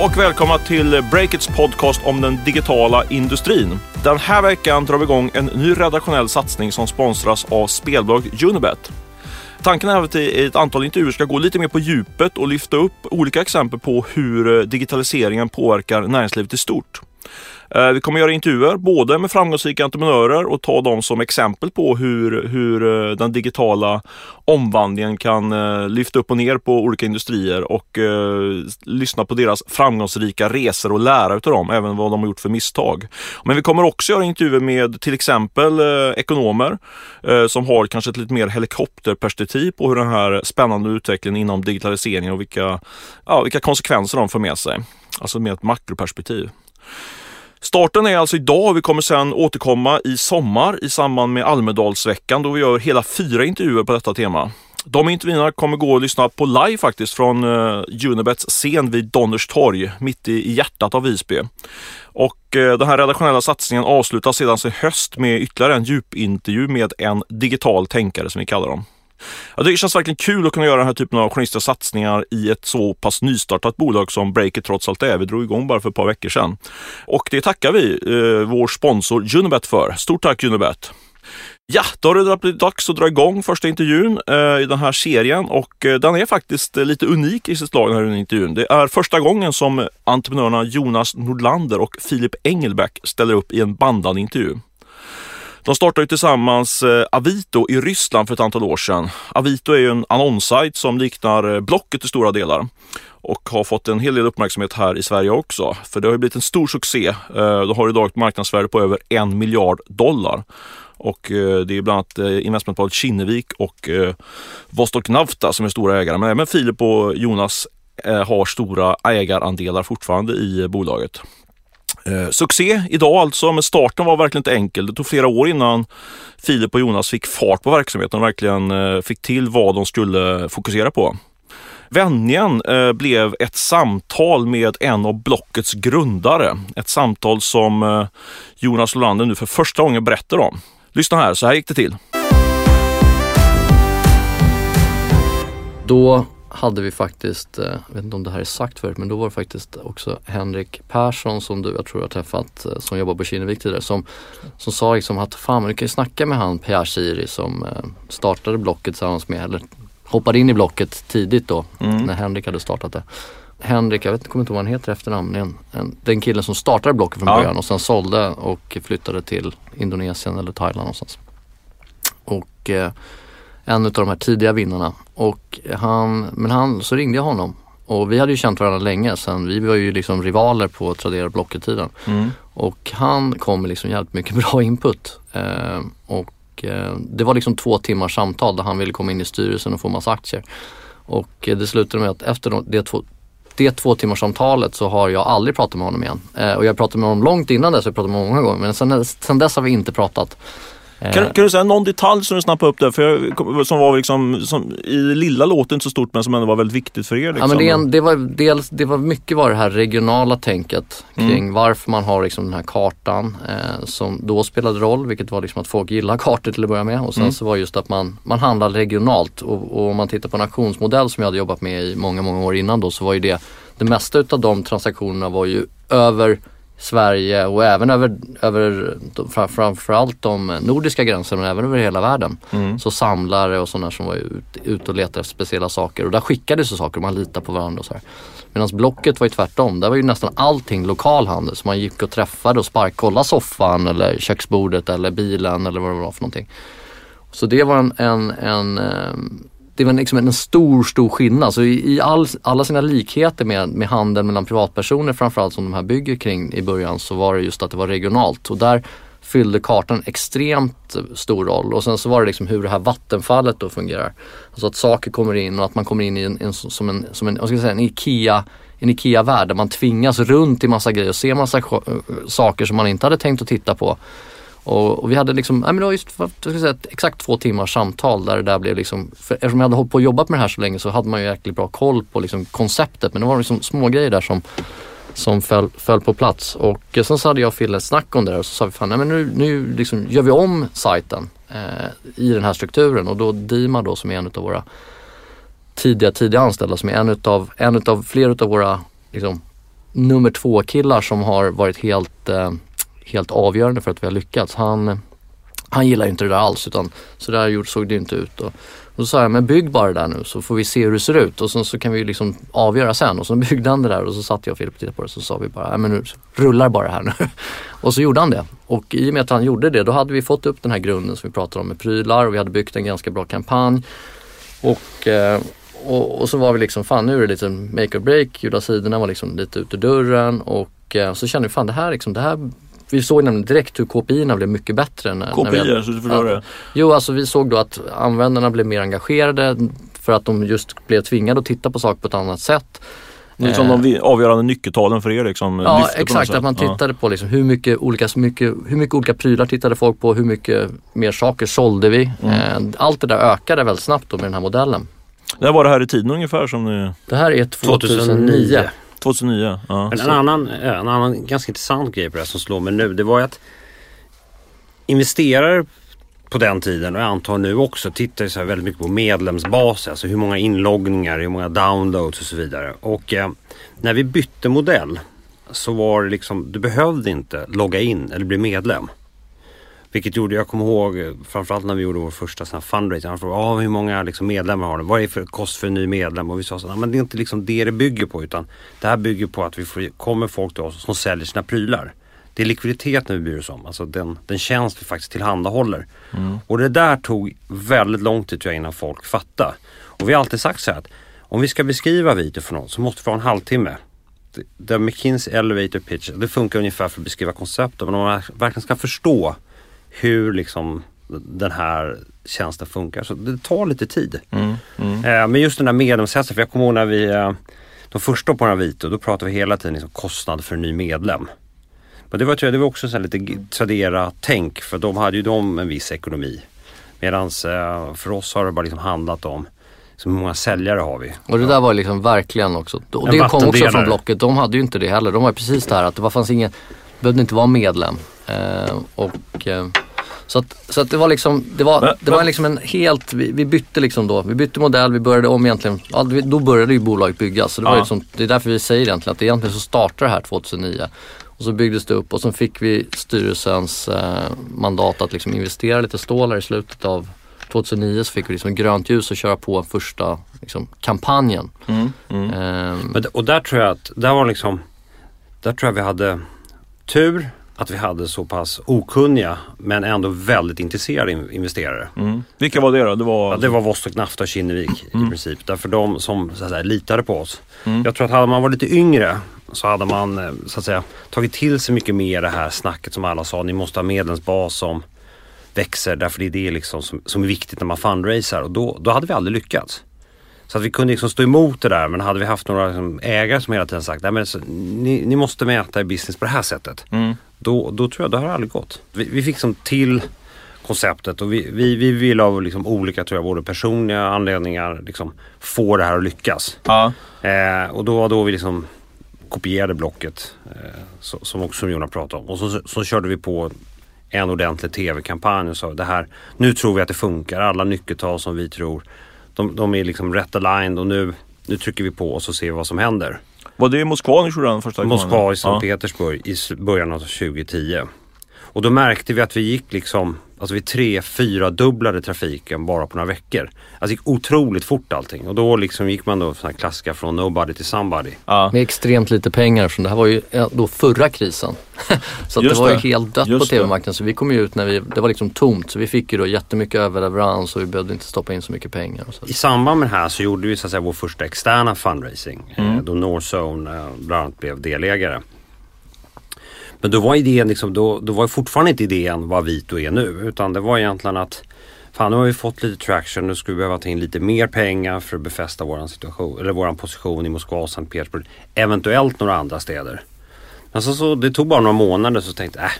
och välkomna till Breakits podcast om den digitala industrin. Den här veckan drar vi igång en ny redaktionell satsning som sponsras av spelbolag Unibet. Tanken är att vi i ett antal intervjuer ska gå lite mer på djupet och lyfta upp olika exempel på hur digitaliseringen påverkar näringslivet i stort. Eh, vi kommer göra intervjuer både med framgångsrika entreprenörer och ta dem som exempel på hur, hur eh, den digitala omvandlingen kan eh, lyfta upp och ner på olika industrier och eh, lyssna på deras framgångsrika resor och lära utav dem, även vad de har gjort för misstag. Men vi kommer också göra intervjuer med till exempel eh, ekonomer eh, som har kanske ett lite mer helikopterperspektiv på hur den här spännande utvecklingen inom digitaliseringen och vilka, ja, vilka konsekvenser de för med sig. Alltså med ett makroperspektiv. Starten är alltså idag och vi kommer sedan återkomma i sommar i samband med Almedalsveckan då vi gör hela fyra intervjuer på detta tema. De intervjuerna kommer gå att lyssna på live faktiskt från eh, Unibets scen vid Donners torg mitt i, i hjärtat av Visby. Och eh, den här redaktionella satsningen avslutas sedan i höst med ytterligare en djupintervju med en digital tänkare som vi kallar dem. Ja, det känns verkligen kul att kunna göra den här typen av journalistiska satsningar i ett så pass nystartat bolag som Breakit trots allt är. Vi drog igång bara för ett par veckor sedan. Och det tackar vi eh, vår sponsor Unibet för. Stort tack Unibet! Ja, då har det blivit dags att dra igång första intervjun eh, i den här serien och eh, den är faktiskt eh, lite unik i sitt slag den här intervjun. Det är första gången som entreprenörerna Jonas Nordlander och Filip Engelbäck ställer upp i en bandad intervju. De startade tillsammans eh, Avito i Ryssland för ett antal år sedan. Avito är ju en annonssajt som liknar eh, Blocket i stora delar och har fått en hel del uppmärksamhet här i Sverige också. För det har blivit en stor succé. Eh, De har idag ett marknadsvärde på över en miljard dollar. Och det är bland annat investmentbolaget Kinnevik och Vostok Nafta som är stora ägare. Men även Filip och Jonas har stora ägarandelar fortfarande i bolaget. Eh, succé idag alltså, men starten var verkligen inte enkel. Det tog flera år innan Filip och Jonas fick fart på verksamheten och verkligen eh, fick till vad de skulle fokusera på. Vändningen eh, blev ett samtal med en av Blockets grundare. Ett samtal som eh, Jonas Lolander nu för första gången berättar om. Lyssna här, så här gick det till. Då hade vi faktiskt, eh, jag vet inte om det här är sagt förut, men då var det faktiskt också Henrik Persson som du, jag tror jag har träffat, eh, som jobbar på Kinnevik tidigare, som, som sa liksom att fan, du kan ju snacka med han Pierre Siri som eh, startade Blocket tillsammans med, eller hoppade in i Blocket tidigt då, mm. när Henrik hade startat det. Henrik, jag vet, kommer inte ihåg vad han heter efternamn, en, en, den killen som startade Blocket från ja. början och sen sålde och flyttade till Indonesien eller Thailand någonstans. Och eh, en av de här tidiga vinnarna. Och han, men han, så ringde jag honom och vi hade ju känt varandra länge sen. Vi var ju liksom rivaler på Tradera Blocket-tiden. Mm. Och han kom med liksom jävligt mycket bra input. Eh, och eh, det var liksom två timmars samtal där han ville komma in i styrelsen och få massa aktier. Och eh, det slutade med att efter det två, det två timmars samtalet så har jag aldrig pratat med honom igen. Eh, och jag pratade med honom långt innan dess, jag pratade med honom många gånger. Men sen, sen dess har vi inte pratat. Kan, kan, du säga någon detalj som du snappade upp där? För jag, som var liksom, som, i lilla låten inte så stort men som ändå var väldigt viktigt för er. Liksom. Ja, men det, en, det, var, dels, det var mycket var det här regionala tänket kring mm. varför man har liksom den här kartan eh, som då spelade roll, vilket var liksom att folk gillar kartor till att börja med. Och sen mm. så var just att man, man handlar regionalt och, och om man tittar på en auktionsmodell som jag hade jobbat med i många, många år innan då så var ju det, det mesta utav de transaktionerna var ju över Sverige och även över, över framförallt de nordiska gränserna men även över hela världen. Mm. Så samlare och sådana som var ute ut och letade efter speciella saker och där skickades så saker och man litar på varandra och så här. Medan Blocket var ju tvärtom. Där var ju nästan allting lokal handel. Så man gick och träffade och sparkkollade soffan eller köksbordet eller bilen eller vad det var för någonting. Så det var en, en, en ehm, det var liksom en stor, stor skillnad. Så i, i all, alla sina likheter med, med handeln mellan privatpersoner framförallt som de här bygger kring i början så var det just att det var regionalt och där fyllde kartan extremt stor roll och sen så var det liksom hur det här vattenfallet då fungerar. Alltså att saker kommer in och att man kommer in i en, en som en, som en, vad ska jag säga, en IKEA en IKEA-värld där man tvingas runt i massa grejer och se massa eh, saker som man inte hade tänkt att titta på. Och, och, vi hade liksom, nej men det var just jag ska säga, exakt två timmars samtal där det där blev liksom, för eftersom jag hade hållit på och jobbat med det här så länge så hade man ju jäkligt bra koll på liksom konceptet. Men det var liksom små grejer där som som föll, föll på plats. Och eh, sen så hade jag och Fille ett snack om det där och så sa vi fan, nej men nu, nu liksom gör vi om sajten eh, i den här strukturen. Och då Dima då som är en av våra tidiga, tidiga anställda som är en utav, en utav flera utav våra liksom, nummer två killar som har varit helt, eh, helt avgörande för att vi har lyckats. Han, han gillar inte det där alls utan så där såg det inte ut. Och, och så sa jag, men bygg bara det där nu så får vi se hur det ser ut och så, så kan vi liksom avgöra sen. Och så byggde han det där och så satt jag och Filip och tittade på det och så sa vi bara, men nu rullar bara här nu. och så gjorde han det. Och i och med att han gjorde det då hade vi fått upp den här grunden som vi pratade om med prylar och vi hade byggt en ganska bra kampanj. Och, eh, och, och, så var vi liksom, fan nu är det lite make or break, Gula sidorna var liksom lite ut ur dörren och eh, så kände vi, fan det här liksom, det här vi såg nämligen direkt hur KPI-erna blev mycket bättre. När, KPI, när vi, så du förstår det? Jo, alltså vi såg då att användarna blev mer engagerade för att de just blev tvingade att titta på saker på ett annat sätt. Det är som de avgörande nyckeltalen för er liksom? Ja exakt, att man tittade på liksom hur, mycket olika, mycket, hur mycket olika prylar tittade folk på, hur mycket mer saker sålde vi. Mm. Eh, allt det där ökade väldigt snabbt då med den här modellen. När var det här i tiden ungefär som ni... Det här är 2009. 2009, ja. Men en annan, en annan ganska intressant grej på det som slår mig nu det var ju att investerare på den tiden och jag antar nu också tittar så väldigt mycket på medlemsbaser. Alltså hur många inloggningar, hur många downloads och så vidare. Och eh, när vi bytte modell så var det liksom, du behövde inte logga in eller bli medlem. Vilket gjorde, jag kommer ihåg framförallt när vi gjorde vår första sån här fundraising. Han frågade ah, hur många liksom medlemmar har du? Vad är det för kost för en ny medlem? Och vi sa så men det är inte liksom det det bygger på utan det här bygger på att vi får, kommer folk till oss som säljer sina prylar. Det är likviditeten vi bryr oss om, alltså den, den tjänst vi faktiskt tillhandahåller. Mm. Och det där tog väldigt lång tid tror jag innan folk fattade. Och vi har alltid sagt så här att om vi ska beskriva video för någon så måste vi ha en halvtimme. The McKinsey Elevator Pitch, det funkar ungefär för att beskriva konceptet. Men om man verkligen ska förstå hur liksom den här tjänsten funkar. Så det tar lite tid. Mm, mm. Eh, men just den där medlemshästen, för jag kommer ihåg när vi, eh, de första på här Vito, då pratade vi hela tiden liksom kostnad för en ny medlem. Men det var, tror jag, det var också så lite Tradera-tänk för de hade ju de en viss ekonomi. Medan eh, för oss har det bara liksom handlat om hur många säljare har vi? Och det där var liksom verkligen också, och det kom också från Blocket. De hade ju inte det heller. De var precis det här att det fanns ingen, behövde inte vara medlem. Eh, och, eh, så att, så att det var liksom, det var, men, det var liksom en helt, vi, vi, bytte liksom då, vi bytte modell, vi började om egentligen, ja, då började ju bolaget byggas. Så det, var ja. liksom, det är därför vi säger egentligen att egentligen så startade det här 2009. Och så byggdes det upp och så fick vi styrelsens eh, mandat att liksom investera lite stålar i slutet av 2009 så fick vi liksom grönt ljus att köra på första liksom, kampanjen. Mm, mm. Eh, och där tror jag att, där var liksom, där tror jag vi hade tur att vi hade så pass okunniga men ändå väldigt intresserade investerare. Mm. Vilka var det då? Det var, ja, det var Vostok Nafta och Kinnevik mm. i princip. Därför de som så att säga, litade på oss. Mm. Jag tror att hade man varit lite yngre så hade man eh, så att säga tagit till sig mycket mer det här snacket som alla sa. Ni måste ha medlemsbas som växer därför det är det liksom som, som är viktigt när man fundraisar och då, då hade vi aldrig lyckats. Så att vi kunde liksom stå emot det där men hade vi haft några liksom ägare som hela tiden sagt Nej, men så, ni, ni måste mäta i business på det här sättet. Mm. Då, då tror jag det har aldrig gått. Vi, vi fick som till konceptet och vi, vi, vi vill av liksom olika, tror jag, både personliga anledningar liksom få det här att lyckas. Ja. Eh, och då var då vi liksom kopierade blocket eh, så, som också Jonas pratade om. Och så, så körde vi på en ordentlig tv-kampanj och sa det här, nu tror vi att det funkar. Alla nyckeltal som vi tror, de, de är liksom rätt aligned och nu, nu trycker vi på och så ser vi vad som händer. Var det i Moskva ni gjorde den första gången? Moskva i Sankt ja. Petersburg i början av 2010. Och då märkte vi att vi gick liksom, alltså vi tre, fyra dubblade trafiken bara på några veckor. Alltså det gick otroligt fort allting och då liksom gick man då sådana klassiska från nobody till somebody. Ja. Med extremt lite pengar från det här var ju då förra krisen. så det var det. ju helt dött Just på tv-marknaden så vi kom ju ut när vi, det var liksom tomt så vi fick ju då jättemycket överleverans och vi behövde inte stoppa in så mycket pengar. Och så. I samband med det här så gjorde vi så att säga vår första externa fundraising. Mm. Eh, då Northzone eh, bland annat blev delägare. Men då var idén liksom, då, då var fortfarande inte idén vad Vito är nu. Utan det var egentligen att Fan nu har vi fått lite traction, nu skulle vi behöva ta in lite mer pengar för att befästa våran situation, eller våran position i Moskva och Sankt Petersburg. Eventuellt några andra städer. Men så, så det tog bara några månader så tänkte jag, äh,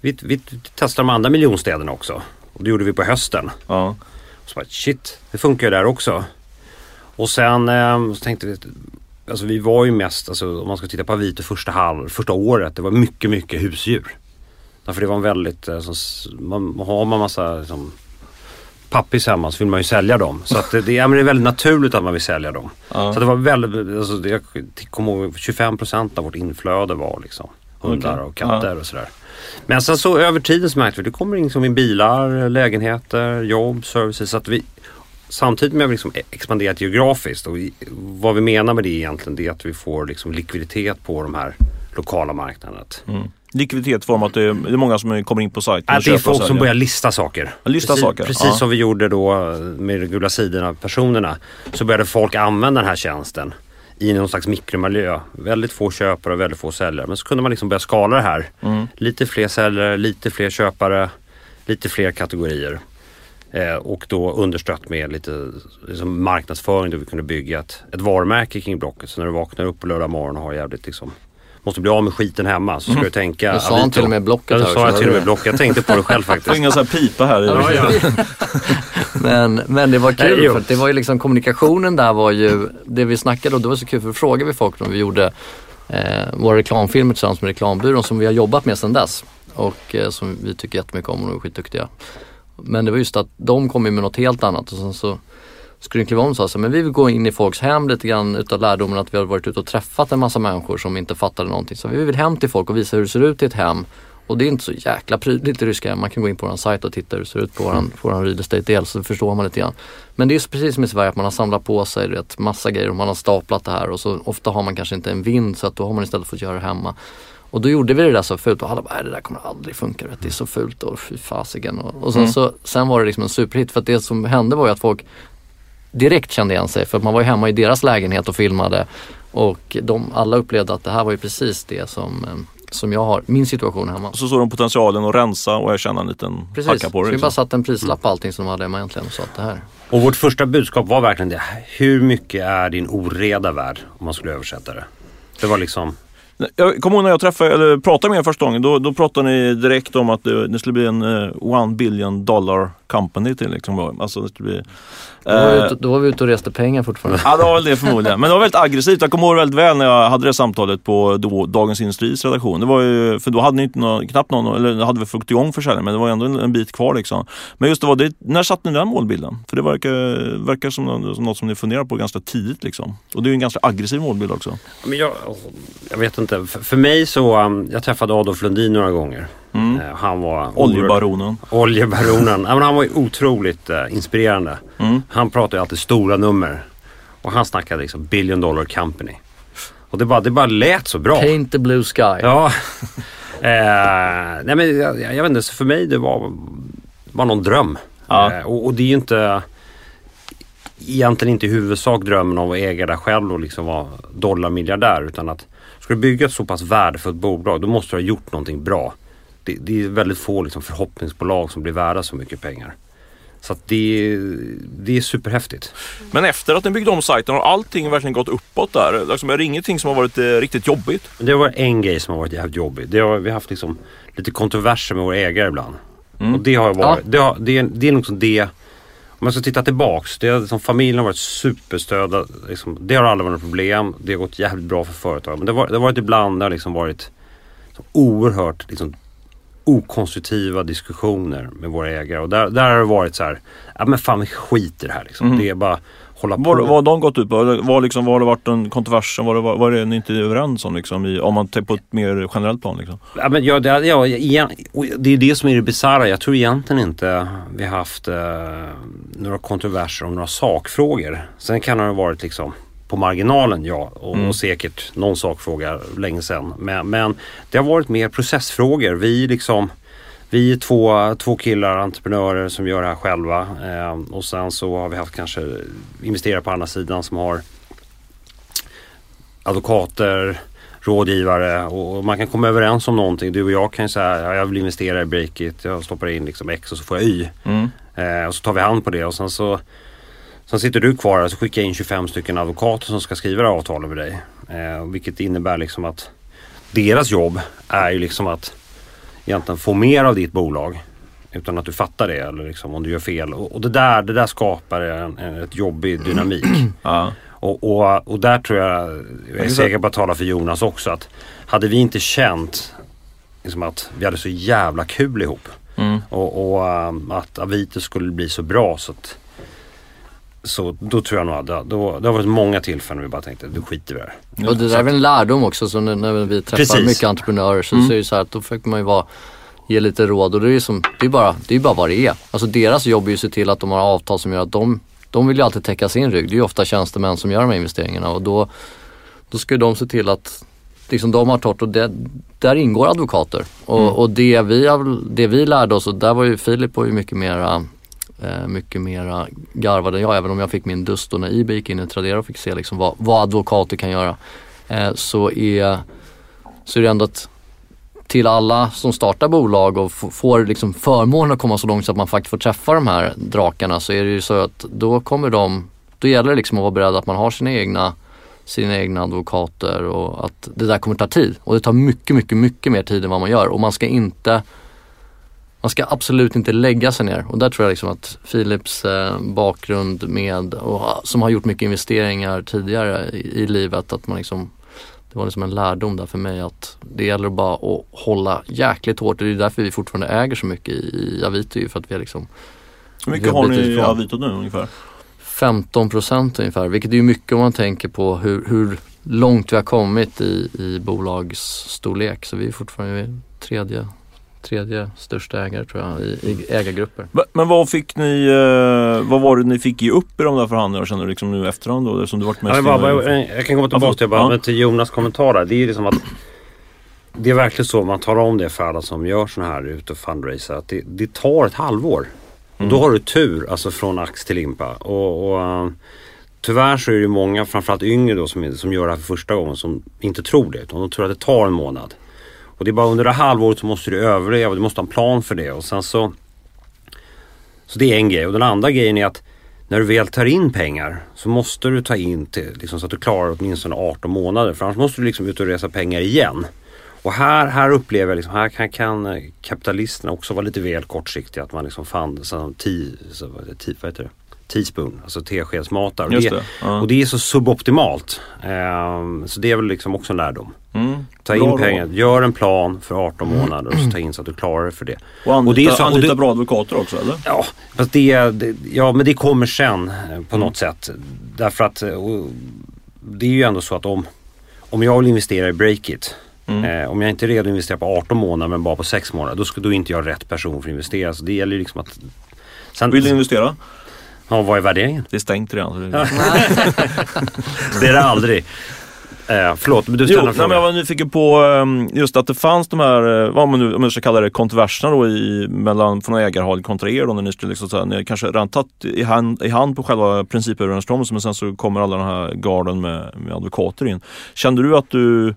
vi, vi testar de andra miljonstäderna också. Och det gjorde vi på hösten. Ja. så bara, shit, det funkar ju där också. Och sen eh, så tänkte vi, alltså vi var ju mest, alltså, om man ska titta på Avito första, halv, första året, det var mycket, mycket husdjur. Därför det var en väldigt, alltså, man, har man massa liksom, pappis hemma så vill man ju sälja dem. Så att det, det, ja, men det är väldigt naturligt att man vill sälja dem. Ja. Så det var väldigt, alltså, det- jag kommer ihåg 25% av vårt inflöde var liksom hundar och katter och sådär. Men sen så över tiden så märkte vi det kommer liksom in bilar, lägenheter, jobb, services. Så att vi, samtidigt med att vi liksom expanderat geografiskt och vad vi menar med det egentligen det är att vi får liksom likviditet på de här lokala marknaderna. Mm. Likviditet form att det är, många som kommer in på sajten och Att det är folk som börjar lista saker. Lista precis, saker, Precis ja. som vi gjorde då med de gula sidorna personerna. Så började folk använda den här tjänsten i någon slags mikromiljö. Väldigt få köpare och väldigt få säljare. Men så kunde man liksom börja skala det här. Mm. Lite fler säljare, lite fler köpare, lite fler kategorier. Eh, och då understött med lite liksom marknadsföring där vi kunde bygga ett, ett varumärke kring Blocket. Så när du vaknar upp på lördag morgon och har jävligt liksom Måste bli av med skiten hemma så ska du tänka Nu sa han till och med Blocket Ja, här det sa jag till och med du? Blocket. Jag tänkte på det själv Får faktiskt. inga så här pipa här i. Ja, ja. Men, men det var Nej, kul jo. för att det var ju liksom kommunikationen där var ju, det vi snackade och det var så kul för då frågade vi folk när vi gjorde eh, våra reklamfilmer tillsammans med reklambyrån som vi har jobbat med sedan dess och eh, som vi tycker jättemycket om och de är skitduktiga. Men det var just att de kom med något helt annat och sen så skulle kliva om och sa så men vi vill gå in i folks hem lite grann utav lärdomen att vi har varit ute och träffat en massa människor som inte fattade någonting. Så vi vill hem till folk och visa hur det ser ut i ett hem. Och det är inte så jäkla prydligt i ryska hem. Man kan gå in på vår sajt och titta hur det ser ut på våran, på våran real estate-del så förstår man lite grann. Men det är precis som i Sverige att man har samlat på sig rätt massa grejer och man har staplat det här och så ofta har man kanske inte en vind så att då har man istället fått göra det hemma. Och då gjorde vi det där så fult och alla bara, "Nej, det där kommer aldrig funka, vet, det är så fult och fy fasiken. Och, och sen, Mm. så, sen var det liksom en superhit för att det som hände var ju att folk direkt kände igen sig för att man var ju hemma i deras lägenhet och filmade och de alla upplevde att det här var ju precis det som, eh, som jag har, min situation hemma. Så såg de potentialen att rensa och erkänna en liten Precis, hacka på det. vi Liksom. bara satte en prislapp på allting som de hade hemma egentligen och sa att det här. Och vårt första budskap var verkligen det. Hur mycket är din oreda värd? Om man skulle översätta det. Det var liksom Jag kommer ihåg när jag träffade, eller pratade med er första gången. Då, då pratade ni direkt om att det, det skulle bli en eh, one billion dollar company till. Liksom. Alltså, det skulle bli, Då var, vi ute, då var vi ute och reste pengar fortfarande. Ja, det var väl det förmodligen. Men det var väldigt aggressivt. Jag kommer ihåg väldigt väl när jag hade det samtalet på då, Dagens Industris redaktion. Det var ju, för då hade ni inte någon, knappt någon, eller hade vi fått igång försäljningen, men det var ändå en, en bit kvar liksom. Men just det var det, när satte ni den målbilden? För det verkar, verkar som, något- som något som ni funderar på ganska tidigt liksom. Och det är ju en ganska aggressiv målbild också. Men jag, jag vet inte. För, för mig så, um, jag träffade Adolf Lundin några gånger. Mm. Eh, Han var Oljebaronen. Oljebaronen. ja, men han var ju otroligt eh, inspirerande. Mm. Han pratade ju alltid stora nummer. Och han snackade liksom billion dollar company. Och det bara, det bara lät så bra. Paint the blue sky. Ja. eh, nej men jag, jag vet inte, så för mig det var, var någon dröm. Ja. Eh, och, och det är ju inte egentligen inte i huvudsak drömmen om att äga det själv och liksom vara dollarmiljardär. Utan att ska du bygga ett så pass värdefullt bolag då måste du ha gjort någonting bra. Det, det är väldigt få liksom, förhoppningsbolag som blir värda så mycket pengar. Så att det, det är superhäftigt. Men efter att ni byggde om sajten har allting verkligen gått uppåt där. Liksom, är det ingenting som har varit eh, riktigt jobbigt? Det har varit en grej som har varit jävligt jobbig. Det har, vi har haft liksom lite kontroverser med våra ägare ibland. Mm. Och det har varit, Ja. det, har, det, är, det är liksom det, om man ska titta tillbaks, det har, liksom, familjen har varit superstödda. Liksom, det har aldrig varit något problem. Det har gått jävligt bra för företag. Men det, var, det har varit ibland det har liksom varit så oerhört liksom, okonstruktiva diskussioner med våra ägare. Och där, där har det varit så här, ja men fan vi skiter här liksom. Mm. Det är bara hålla Vad, på. vad har de gått ut på? Vad, liksom, vad har det varit en kontrovers? Vad, är det ni inte är överens om? Liksom, i, om man tar på ett mer generellt plan? Liksom? Ja, men ja, det, ja, och det är det som är det bisarra. Jag tror egentligen inte vi har haft eh, några kontroverser om några sakfrågor. Sen kan det ha varit liksom på marginalen, ja. Och, Mm. och säkert någon sakfråga länge sedan. Men, men det har varit mer processfrågor. Vi liksom vi är två, två killar, entreprenörer som gör det här själva. Eh, och sen så har vi haft kanske investerare på andra sidan som har advokater, rådgivare och man kan komma överens om någonting. Du och jag kan ju säga ja, jag vill investera i Breakit. Jag stoppar in liksom X och så får jag Y. Mm. Eh, och så tar vi hand på det och sen så Sen sitter du kvar och så skickar jag in 25 stycken advokater som ska skriva det här avtalet med dig. Eh, vilket innebär liksom att deras jobb är ju liksom att egentligen få mer av ditt bolag utan att du fattar det eller liksom om du gör fel. Och, och det, där, det där skapar en, en ett jobbig dynamik. Ja. Och, och, och där tror jag, jag är säker på att tala för Jonas också, att hade vi inte känt liksom att vi hade så jävla kul ihop. Mm. Och, och um, att Avito skulle bli så bra så att så då tror jag nog att det, då, det har varit många tillfällen vi bara tänkte, du skiter i det här. Och det där är väl en lärdom också, så när, när vi träffar Precis. mycket entreprenörer så, Mm. så är det så här att då försöker man ju vara, ge lite råd och det är som, det är bara, det är bara vad det är. Alltså deras jobb är ju att se till att de har avtal som gör att de, de vill ju alltid täcka sin rygg. Det är ju ofta tjänstemän som gör de här investeringarna och då, då ska ju de se till att liksom de har torrt och det, där ingår advokater. Och, Mm. och det, vi, det vi lärde oss, och där var ju Filip var ju mycket mera Eh, mycket mera garvad än jag, även om jag fick min dust då när Ebay gick in i Tradera och fick se liksom vad, vad advokater kan göra. Eh, så, är, så är det ändå att till alla som startar bolag och får liksom förmånen att komma så långt så att man faktiskt får träffa de här drakarna så är det ju så att då kommer de, då gäller det liksom att vara beredd att man har sina egna sina egna advokater och att det där kommer ta tid. Och det tar mycket, mycket, mycket mer tid än vad man gör och man ska inte man ska absolut inte lägga sig ner och där tror jag liksom att Philips eh, bakgrund med, och, som har gjort mycket investeringar tidigare i, i livet, att man liksom det var liksom en lärdom där för mig att det gäller bara att hålla jäkligt hårt. Det är därför vi fortfarande äger så mycket i, Avito för att vi liksom Hur mycket har ni i. Avito nu ungefär? 15 procent ungefär, vilket är mycket om man tänker på hur, hur långt vi har kommit i, i bolagsstorlek. Så vi är fortfarande tredje, tredje största ägare tror jag i, i ägargrupper. Men vad fick ni, eh, vad var det ni fick ge upp i de där förhandlingarna känner du liksom nu efterhand då? Som du varit med Ja, bara, bara, jag kan komma tillbaka till, bara, Ja. till Jonas kommentarer. Det är ju liksom att det är verkligen så man talar om det för alla som gör sådana här ute och fundraiser. Att det, det tar ett halvår. Och då har du tur, alltså från ax till limpa. Och, och, eh, tyvärr så är det många, framförallt yngre då, som, som gör det här för första gången som inte tror det. Utan de tror att det tar en månad. Och det är bara under det här halvåret så måste du överleva. Du måste ha en plan för det. Och sen så så det är en grej. Och den andra grejen är att när du väl tar in pengar så måste du ta in till, liksom, så att du klarar åtminstone 18 månader. För annars måste du liksom ut och resa pengar igen. Och här, här upplever jag liksom, här kan, kan kapitalisterna också vara lite väl kortsiktiga. Att man liksom fann så, ti, så, vad, är det, ti, vad heter det? Teaspoon, alltså teskedsmatar. Och, Just det, ja. och det är så suboptimalt. Ehm, så det är väl liksom också en lärdom. Mm. Ta in pengar, gör en plan för 18 månader och så ta in så att du klarar det för det. Och anlita, Och det är så- och anlita det- bra advokater också eller? Ja, fast det, det, ja, men det kommer sen eh, på något sätt. Därför att eh, och det är ju ändå så att om, om jag vill investera i Breakit. Mm. Eh, om jag inte är redo att investera på 18 månader men bara på 6 månader. Då ska då är inte jag rätt person för att investera. Så det gäller ju liksom att... Sen, Vill du investera? Ja, vad är värderingen? Det är stängt redan. Så det... Det är det aldrig. Eh, förlåt, men du ställde en men jag fråga. var nyfiken på ehm, just att det fanns de här, eh, vad man nu om jag ska kalla det, kontroverserna då i, mellan, från ägarhåll kontra er då när ni skulle liksom så här, ni kanske redan tagit i hand, i hand på själva principöverenskommelsen men sen så kommer alla den här garden med, med advokater in. Kände du att du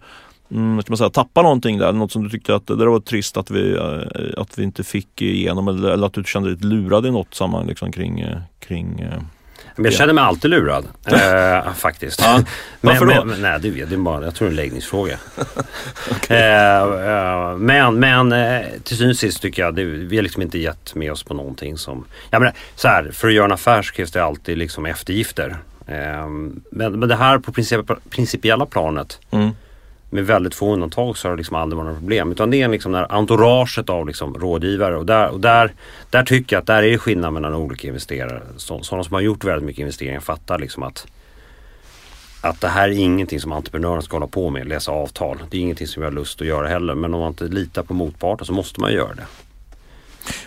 Mm, ska man säga, tappa någonting där? Något som du tyckte att det var trist att vi, eh, att vi inte fick igenom eller, eller att du kände dig lurad i något sammanhang liksom, kring, eh, kring eh, Men jag känner mig alltid lurad. Eh, faktiskt. Ja. men, Varför då? men, nej, du vet, det är bara, jag tror det är en läggningsfråga. eh, eh, men men till syvende och sist tycker jag det, vi har liksom inte gett med oss på någonting som... Jag menar, så här, för att göra en affär så krävs det alltid liksom eftergifter. Eh, men, men det här på princip, principiella planet mm. Med väldigt få undantag så har det liksom aldrig varit några problem. Utan det är liksom det här entouraget av liksom rådgivare och, där, och där, där tycker jag att där är det skillnad mellan olika investerare. Så, sådana som har gjort väldigt mycket investeringar fattar liksom att att det här är ingenting som entreprenören ska hålla på med, läsa avtal. Det är ingenting som jag har lust att göra heller. Men om man inte litar på motparten så måste man göra det.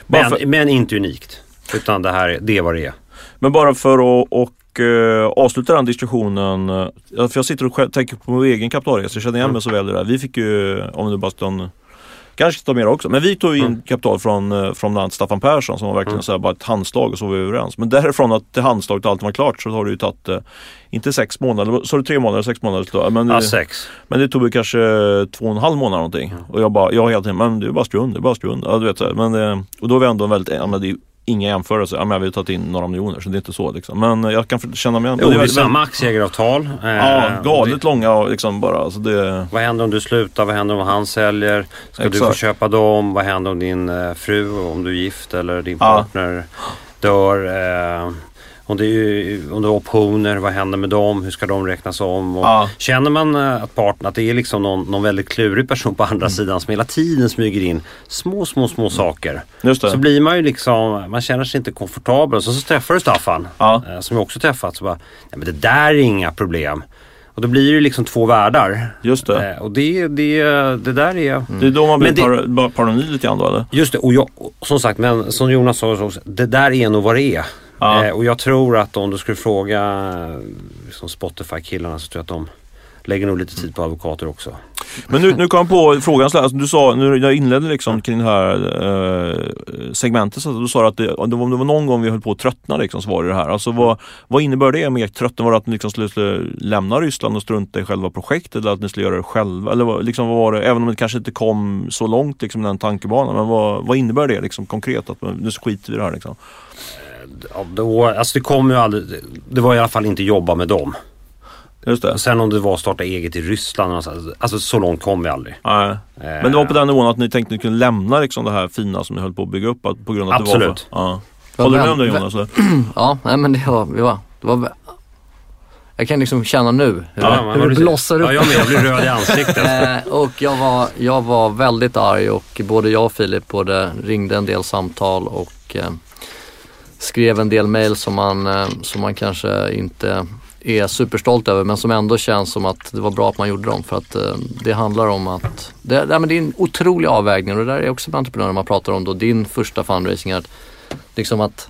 Men, för- men inte unikt. Utan det här är, det är vad det är. Men bara för att och, eh, avsluta den diskussionen. eh, för jag sitter och tänker på min egen kapitalresa. Jag känner igen mig så väl i det där. Vi fick ju, om du bara ska Kanske ta mer också. Men vi tog in Mm. kapital från, eh, från bland annat Staffan Persson som var verkligen Mm. så här, bara ett handslag och så var vi överens. Men därifrån att det handslaget och allt var klart så har det ju tagit eh, inte sex månader, så det tre månader, sex månader. Men, Ja, det- sex. men det tog väl kanske två och en halv månad någonting. Och jag bara, jag hela tiden, men det är bara strun, det är bara strun. Ja, du vet, så här. men, och då är vi ändå en väldigt, ja, inga jämförelser. Ja, men vi har tagit in några miljoner så det är inte så liksom. Men jag kan känna mig. Jo, det är samma aktieägaravtal. Eh, Ja, galet det- långa liksom bara. Alltså det, Vad händer om du slutar? Vad händer om han säljer? Ska du få Exakt. köpa dem? Vad händer om din eh, fru, om du är gift eller din Ja. partner dör? Om det, är, om det är optioner, vad händer med dem? Hur ska de räknas om? Ja. Känner man eh, att parten, att det är liksom någon, någon väldigt klurig person på Mm. andra sidan som hela tiden smyger in små, små, små saker. Just det. Så blir man ju liksom, man känner sig inte komfortabel. Så, så träffar du Staffan, Ja. eh, som jag också träffat. Så bara, nej men det där är inga problem. Och då blir det liksom två världar. Just det. Eh, och det, det, det där är... Det är då man blir det- par, paranoid lite grann då eller? Just det, och jag, som sagt, men som Jonas sa, det där är nog vad det är. Ja. Eh, och jag tror att om du skulle fråga eh, liksom Spotify-killarna så tror jag att de lägger nog lite tid på advokater också. Men nu, nu kom jag på frågan, alltså, du sa, nu jag inledde liksom kring det här eh, segmentet, så att du sa att det, om det var någon gång vi höll på att tröttna liksom, så var det det här. Alltså vad, vad innebär det med tröttna? Var det att ni liksom skulle, lämna Ryssland och strunta i själva projektet eller att ni skulle göra det själva? Eller liksom, vad var det, även om det kanske inte kom så långt liksom, den tankebanan, men vad, vad innebär det liksom, konkret? Att nu skiter vi i det här liksom? Ja, då, alltså det kommer ju aldrig, det var i alla fall inte jobba med dem. Just det. Sen om det var att starta eget i Ryssland, och så- alltså så långt kom vi aldrig. Nej. Men det var på den nivån att ni tänkte att ni kunde lämna liksom, det här fina som ni höll på att bygga upp att, på grund av att det var Absolut. för, ja. Håller du med om det Jonas? Ja, nej men det var, det var, det var jag kan liksom känna nu hur, Ja, hur det blossar upp. Ja, jag med, jag blir röd i ansiktet. Eh, och jag var, jag var väldigt arg och både jag och Filip både ringde en del samtal och eh, skrev en del mejl som man, eh, som man kanske inte är superstolt över men som ändå känns som att det var bra att man gjorde dem för att eh, det handlar om att det, det, men det är en otrolig avvägning och det där är också med entreprenörer man pratar om då. Din första fundraising att liksom att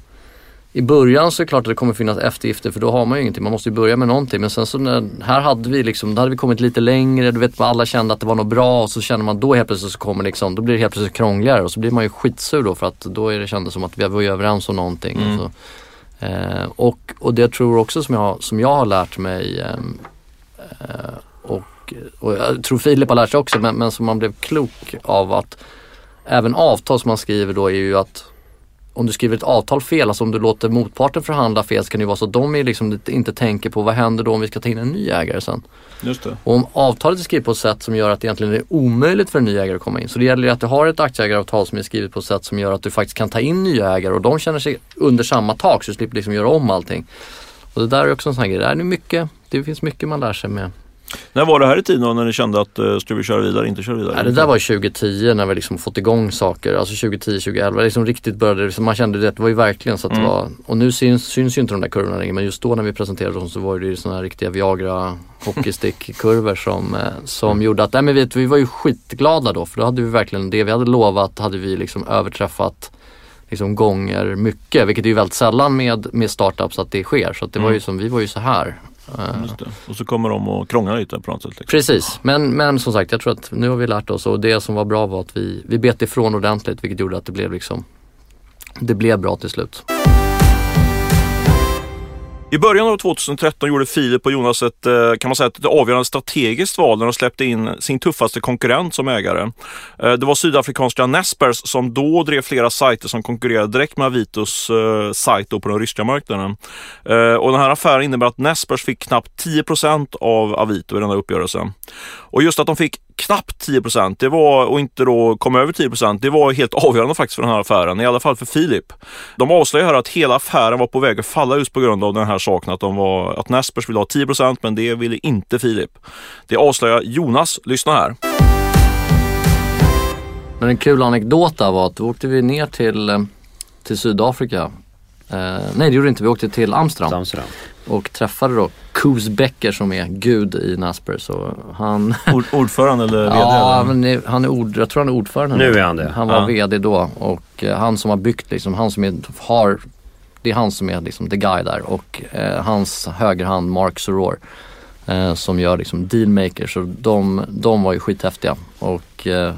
i början så är det klart att det kommer finnas eftergifter för då har man ju ingenting. Man måste ju börja med någonting. Men sen så när, här hade vi liksom, då hade vi kommit lite längre. Du vet alla kände att det var något bra och så känner man då helt plötsligt så kommer liksom, då blir det helt plötsligt krångligare och så blir man ju skitsur då för att då är det kändes som att vi var ju överens om någonting. Mm. Och, så. eh, och, och det jag tror också som jag, som jag har lärt mig ehm, eh, och, och jag tror Filip har lärt sig också men, men som man blev klok av att även avtal som man skriver då är ju att om du skriver ett avtal fel, alltså om du låter motparten förhandla fel så kan det ju vara så att de är liksom inte- inte tänker på vad händer då om vi ska ta in en ny ägare sen. Just det. Och om avtalet är skrivet på ett sätt som gör att det egentligen är omöjligt för en ny ägare att komma in. Så det gäller ju att du har ett aktieägaravtal som är skrivet på ett sätt som gör att du faktiskt kan ta in nya ägare och de känner sig under samma tak så du slipper liksom göra om allting. Och det där är också en sån här grej. Det, är mycket, det finns mycket man lär sig med. När var det här i tiden då, när ni kände att uh, ska vi köra vidare, inte köra vidare? Nej, det där var 2010 när vi liksom fått igång saker. Alltså 2010, 2011. Liksom riktigt började, liksom man kände det, det var ju verkligen så att det var. Och nu syns, syns ju inte de där kurvorna längre. Men just då när vi presenterade dem så var det ju sådana här riktiga Viagra hockeystick-kurvor som, eh, som gjorde att, nej men vet, vi var ju skitglada då. För då hade vi verkligen det vi hade lovat hade vi liksom överträffat liksom gånger mycket. Vilket är ju väldigt sällan med, med startups att det sker. Så att det var ju som, vi var ju så här. Och så kommer de och krånglar lite på något sätt. Liksom. Precis, men, men som sagt jag tror att nu har vi lärt oss och det som var bra var att vi, vi bet ifrån ordentligt vilket gjorde att det blev liksom Det blev bra till slut. I början av 2013 gjorde Filip och Jonas ett, eh, kan man säga, ett avgörande strategiskt val när de släppte in sin tuffaste konkurrent som ägare. Eh, det var sydafrikanska Nespers som då drev flera sajter som konkurrerade direkt med Avitos eh, sajt på den ryska marknaden. Och den här affären innebär att Nespers fick knappt 10% av Avito i den här uppgörelsen. Och just att de fick knappt 10% det var, och inte då kom över 10% det var helt avgörande faktiskt för den här affären, i alla fall för Filip. De avslöjar här att hela affären var på väg att falla just på grund av den här saken att, de var, att Naspers ville ha 10% men det ville inte Filip. Det avslöjar Jonas, lyssna här. Men en kul anekdot där var att då åkte vi ner till, eh, till Sydafrika. Eh, nej det gjorde vi inte, vi åkte till Amsterdam Amsterdam. Och träffade då Koos Becker som är gud i Nasper. Så han, Ord, ordförande eller VD? ja, eller? han är ord, jag tror han är ordförande Nu är han det. Han var Ja. VD då och eh, han som har byggt liksom, han som är, har, det är han som är liksom the guy där och eh, hans högerhand Mark Soror eh, som gör liksom dealmakers så de, de var ju skithäftiga och eh,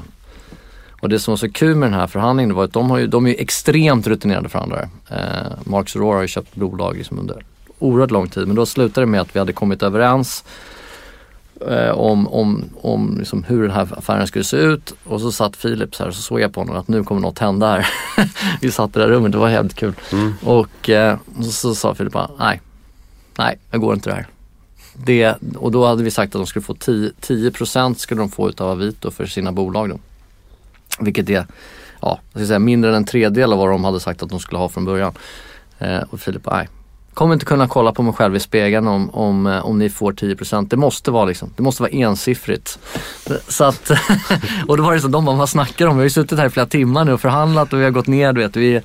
och det som var så kul med den här förhandlingen var att de, har ju, de är ju extremt rutinerade förhandlare. Eh, Mark Soror har ju köpt bolag liksom under oerhört lång tid men då slutade det med att vi hade kommit överens eh, om, om, om liksom hur den här affären skulle se ut och så satt Filip så här och så såg jag på honom att nu kommer något hända här. vi satt i det där rummet, det var jävligt kul. Och eh, så, så sa Filip bara, nej, nej, jag går inte det här. Det, och då hade vi sagt att de skulle få 10, 10% skulle de få utav Avito för sina bolag då. Vilket är, ja, jag ska säga mindre än en tredjedel av vad de hade sagt att de skulle ha från början. Eh, och Filip nej, kommer inte kunna kolla på mig själv i spegeln om, om, eh, om ni får 10%. Det måste vara liksom, det måste vara ensiffrigt. Så att, och då var det så, de bara, vad snackar om? Vi har ju suttit här i flera timmar nu och förhandlat och vi har gått ner, du vet. Vi,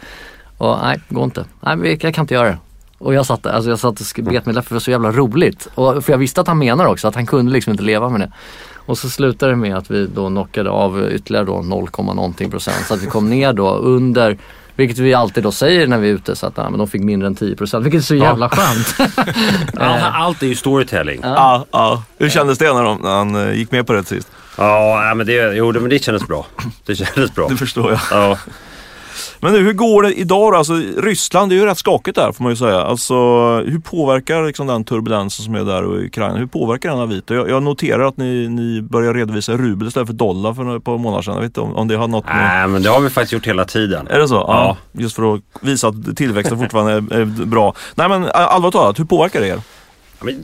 och nej, det går inte. Nej, jag kan inte göra det. Och jag satt, alltså jag satt och bet mig för det var så jävla roligt. Och, för jag visste att han menar också att han kunde liksom inte leva med det. Och så slutade det med att vi då knockade av ytterligare då 0, någonting procent. Så att vi kom ner då under vilket vi alltid då säger när vi är ute så att ja, men de fick mindre än 10 procent. Vilket är så jävla ja. skönt. allt är ju storytelling. Ja. Ja, ja. Hur kändes det när, de, när han eh, gick med på det sist? Ja, men det, jo, men det kändes bra. Det kändes bra. Det förstår jag. Ja. Men nu, hur går det idag då? Alltså, Ryssland, det är ju rätt skakigt där får man ju säga. Alltså, hur påverkar liksom den turbulensen som är där i Ukraina, hur påverkar den Avito? Jag, jag noterar att ni, ni börjar redovisa rubel istället för dollar för ett par månader sedan. Jag vet inte om, om det har något med... Nej, men det har vi faktiskt gjort hela tiden. Är det så? Ja. ja just för att visa att tillväxten fortfarande är, är, bra. Nej men allvarligt talat, hur påverkar det er?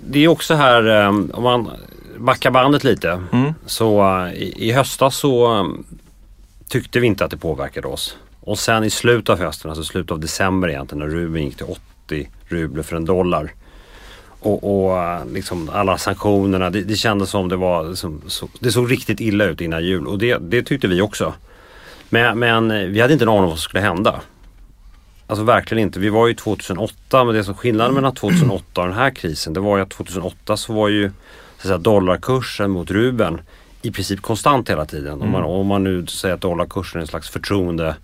Det är också här, um, om man backar bandet lite. Mm. Så uh, i, i höstas så um, tyckte vi inte att det påverkade oss. Och sen i slutet av hösten, alltså slutet av december egentligen, när rubeln gick till 80 rubler för en dollar. Och, och eh, liksom alla sanktionerna, det, det kändes som det var, liksom, så, det såg riktigt illa ut innan jul och det, det tyckte vi också. Men, men eh, vi hade inte en aning om vad som skulle hända. Alltså verkligen inte. Vi var ju 2008 men det som skillnaden mellan 2008 och den här krisen det var ju att 2008 så var ju så säga, dollarkursen mot rubeln i princip konstant hela tiden. Mm. Om, man, om man nu säger att dollarkursen är en slags förtroende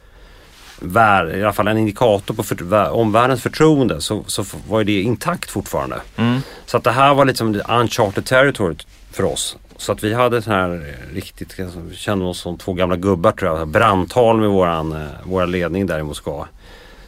vär, i alla fall en indikator på för, omvärldens förtroende så, så var det intakt fortfarande. Mm. Så att det här var liksom uncharted territory för oss. Så att vi hade så här riktigt, vi kände oss som två gamla gubbar tror jag. Brandtal med våran, eh, våra ledning där i Moskva.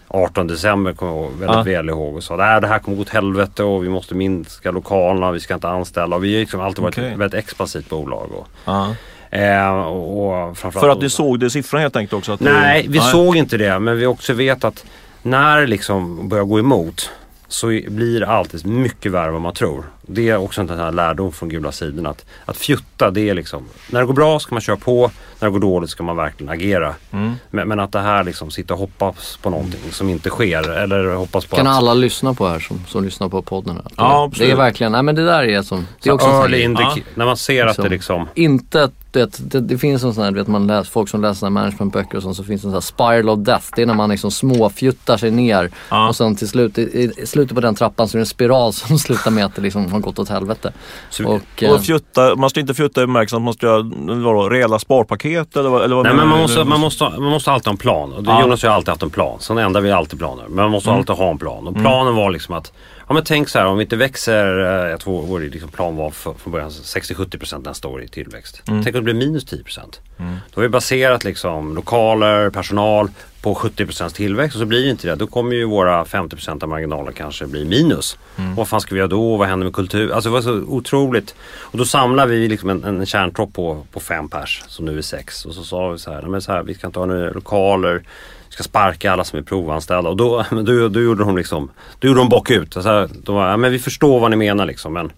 18 december kommer jag väldigt ja. väl ihåg och sa att det här kommer gå åt helvete och vi måste minska lokalerna, vi ska inte anställa. Och vi har liksom alltid varit okay. ett väldigt expansivt bolag. Och, ja. Eh, och För att ni såg det i siffran helt enkelt också? nej, vi nej. såg inte det. Men vi också vet att när det liksom börjar gå emot så blir det alltid mycket värre än vad man tror. Det är också en sån här lärdom från gula sidan att, att fjutta det är liksom, när det går bra ska man köra på, när det går dåligt ska man verkligen agera. Mm. Men, men, att det här liksom sitta och hoppas på någonting som inte sker eller hoppas på kan att... alla lyssna på här som, som lyssnar på podden? Här. Ja, det, det är verkligen, nej men det där är som, det är också early ja. när man ser liksom, att det liksom... Inte det, det, det, finns en sån här, vet man läser, folk som läser managementböcker och sånt så finns det en sån här spiral of death. Det är när man liksom småfjuttar sig ner ja. och sen till slut, i, i, slutet på den trappan så är det en spiral som slutar med att det liksom har gått åt helvete. Så, och, och eh, fjutta, man ska inte fjutta i bemärkelsen att man ska göra rejäla sparpaket eller, eller vad Nej men man måste, man, måste, man måste alltid ha en plan. Och ja. Jonas har alltid haft en plan. Sen ändrar vi alltid planer. Men man måste mm. alltid ha en plan. Och planen mm. var liksom att Ja men tänk så här om vi inte växer, eh, jag tror vår liksom plan var från början 60-70% nästa år i tillväxt. Mm. Tänk om det blir minus 10%. Mm. Då har vi baserat liksom lokaler, personal på 70% tillväxt och så blir det inte det. Då kommer ju våra 50% av marginaler kanske bli minus. Mm. Vad fan ska vi göra då? Vad händer med kultur? Alltså det var så otroligt. Och då samlar vi liksom en, en kärntropp på, på fem pers som nu är sex. Och så sa vi så här, men så här vi ska inte ha några lokaler ska sparka alla som är provanställda. Och då, då, då gjorde de liksom, då gjorde de bock ut. Alltså, de var, ja, men vi förstår vad ni menar liksom men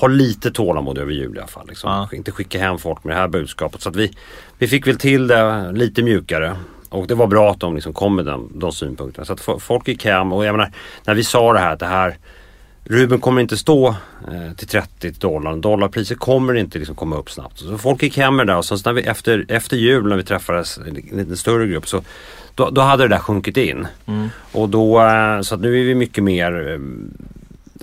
ha lite tålamod över jul i alla fall. Liksom. Ja. Inte skicka hem folk med det här budskapet. Så att vi, vi fick väl till det lite mjukare. Och det var bra att de liksom kom med de, de synpunkterna. Så att folk gick hem och jag menar, när vi sa det här att det här Ruben kommer inte stå eh, till 30 dollar. Dollarpriset kommer inte liksom komma upp snabbt. Så folk gick hem med det där och sen när vi efter, efter jul när vi träffades en lite större grupp så då, då hade det där sjunkit in. Mm. Och då, eh, så att nu är vi mycket mer, eh,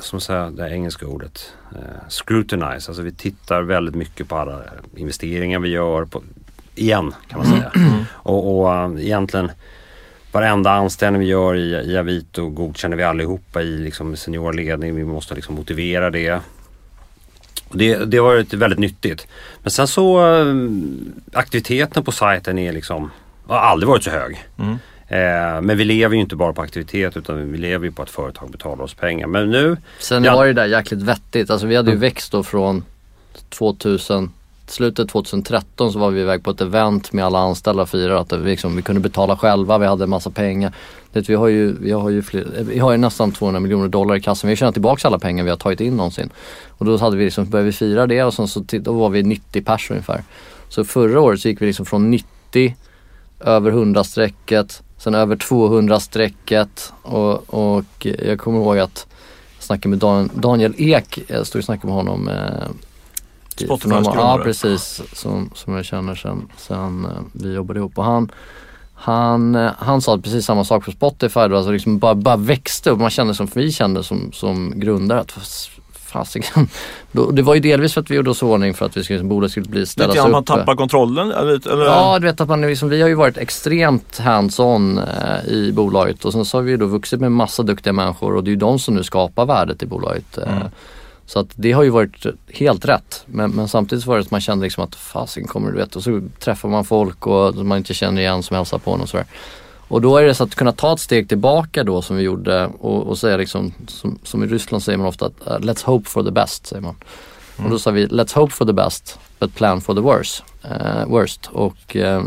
som säga det engelska ordet, eh, scrutinize. Alltså vi tittar väldigt mycket på alla investeringar vi gör. På, igen kan man säga. Mm. Och, och uh, egentligen varenda anställning vi gör i, i Avito godkänner vi allihopa i liksom seniorledning. Vi måste liksom motivera det. Det, det har varit väldigt nyttigt. Men sen så eh, aktiviteten på sajten är liksom, har aldrig varit så hög. Mm. Eh, men vi lever ju inte bara på aktivitet utan vi lever ju på att företag betalar oss pengar. Men nu... Sen ja, var det där jäkligt vettigt. Alltså vi hade ju mm. växt då från 2000 slutet 2013 så var vi iväg på ett event med alla anställda och firade att vi, liksom, vi kunde betala själva, vi hade en massa pengar. Det, vi, har ju, vi, har ju fler, eh, vi har ju nästan 200 miljoner dollar i kassan. Vi har tjänat tillbaka alla pengar vi har tagit in någonsin. Och då hade vi liksom, började vi fira det och sen så då var vi 90 pers ungefär. Så förra året så gick vi liksom från 90 över 100-strecket sen över 200-strecket och, och jag kommer ihåg att jag snackade med Dan, Daniel Ek, jag stod och snackade med honom eh, Spotifys månader. Ja precis, som, som jag känner sen, sen eh, vi jobbade ihop och han han, eh, han sa precis samma sak på Spotify, var alltså liksom bara, bara växte och man kände som vi kände som, som grundare att fas- fasiken. Då- Det var ju delvis för att vi gjorde oss i ordning för att vi skulle, bolaget skulle bli Lite ställas grann upp. man tappar kontrollen? Eller? Ja, du vet att man liksom, vi har ju varit extremt hands-on eh, i bolaget och sen så har vi ju då vuxit med massa duktiga människor och det är ju de som nu skapar värdet i bolaget. Mm. Så att det har ju varit helt rätt. Men, men samtidigt var det att man kände liksom att fasen kommer du vet och så träffar man folk och man inte känner igen som hälsar på en och sådär. Och då är det så att kunna ta ett steg tillbaka då som vi gjorde och, och säga liksom som, som i Ryssland säger man ofta att uh, let's hope for the best säger man. Och då sa vi let's hope for the best but plan for the worst. eh, worst. Och, eh,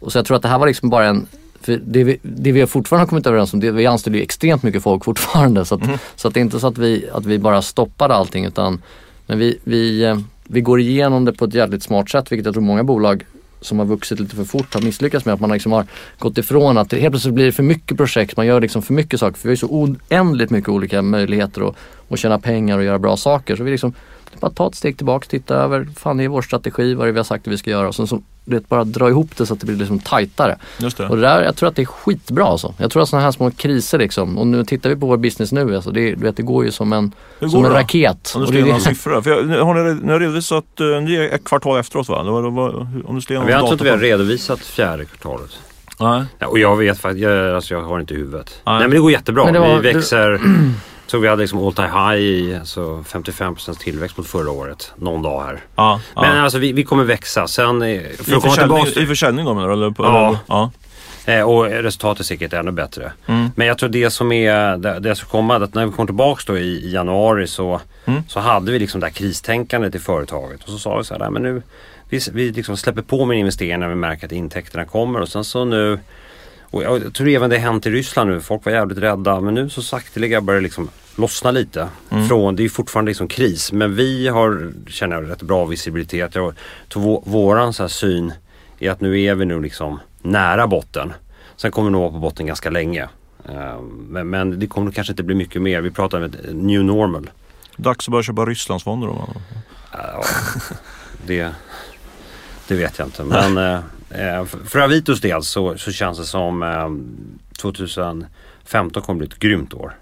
och så jag tror att det här var liksom bara en för det, vi, det vi fortfarande har kommit överens om, det, vi anställer ju extremt mycket folk fortfarande. Så att, så att det är inte så att vi, att vi bara stoppade allting utan men vi, vi, eh, vi går igenom det på ett jävligt smart sätt vilket jag tror många bolag som har vuxit lite för fort har misslyckats med. Att man liksom har gått ifrån att det helt plötsligt blir det för mycket projekt, man gör liksom för mycket saker. För vi har ju så oändligt mycket olika möjligheter att, att tjäna pengar och göra bra saker. Så vi liksom, bara ta ett steg tillbaka, titta över, fan det är vår strategi, vad är det vi har sagt att vi ska göra och sen så du vet, bara dra ihop det så att det blir liksom tajtare. Just det. Och det där, jag tror att det är skitbra alltså. Jag tror att sådana här små kriser liksom, och nu tittar vi på vår business nu, alltså, det, du vet, det går ju som en, som en det raket. Om du skulle det ge några det- siffror. För jag, nu har ni, ni har redovisat, uh, ni är ett kvartal efteråt va? Det var, det var, om du skulle ge Vi har inte vi har redovisat fjärde kvartalet. Nej. Ja, och jag vet faktiskt, jag, alltså jag har inte huvudet. Nej. Nej, men det går jättebra. Men det var- vi växer. Så vi hade liksom all time high i alltså 55% tillväxt mot förra året. Någon dag här. Ja, ja. Men alltså vi, vi kommer växa. Sen eh, I, för att komma försäljning, tillbaka I försäljning då menar du? Eller på, Ja. ja. Eh, Och resultatet är säkert ännu bättre. Mm. Men jag tror det som är det, det som kommer att när vi kom tillbaka då i, i januari så, Mm. så hade vi liksom det här kristänkandet i företaget. Och så sa vi så här, "Nej, men nu vi, vi liksom släpper på med investeringar när vi märker att intäkterna kommer. Och sen så nu och jag tror även det har hänt i Ryssland nu. Folk var jävligt rädda men nu så sakteliga börjar det liksom lossna lite. Mm. Från, det är fortfarande liksom kris men vi har, känner jag, rätt bra visibilitet. Jag tror vå, våran så syn är att nu är vi nu liksom nära botten. Sen kommer vi nog vara på botten ganska länge. Eh, Men, men det kommer kanske inte bli mycket mer. Vi pratar om ett new normal. Dags att börja köpa Rysslandsfonder då. Ja, det, det vet jag inte. Men eh, Eh, för- för Avitos del så, så känns det som eh, 2015 kommer bli ett grymt år.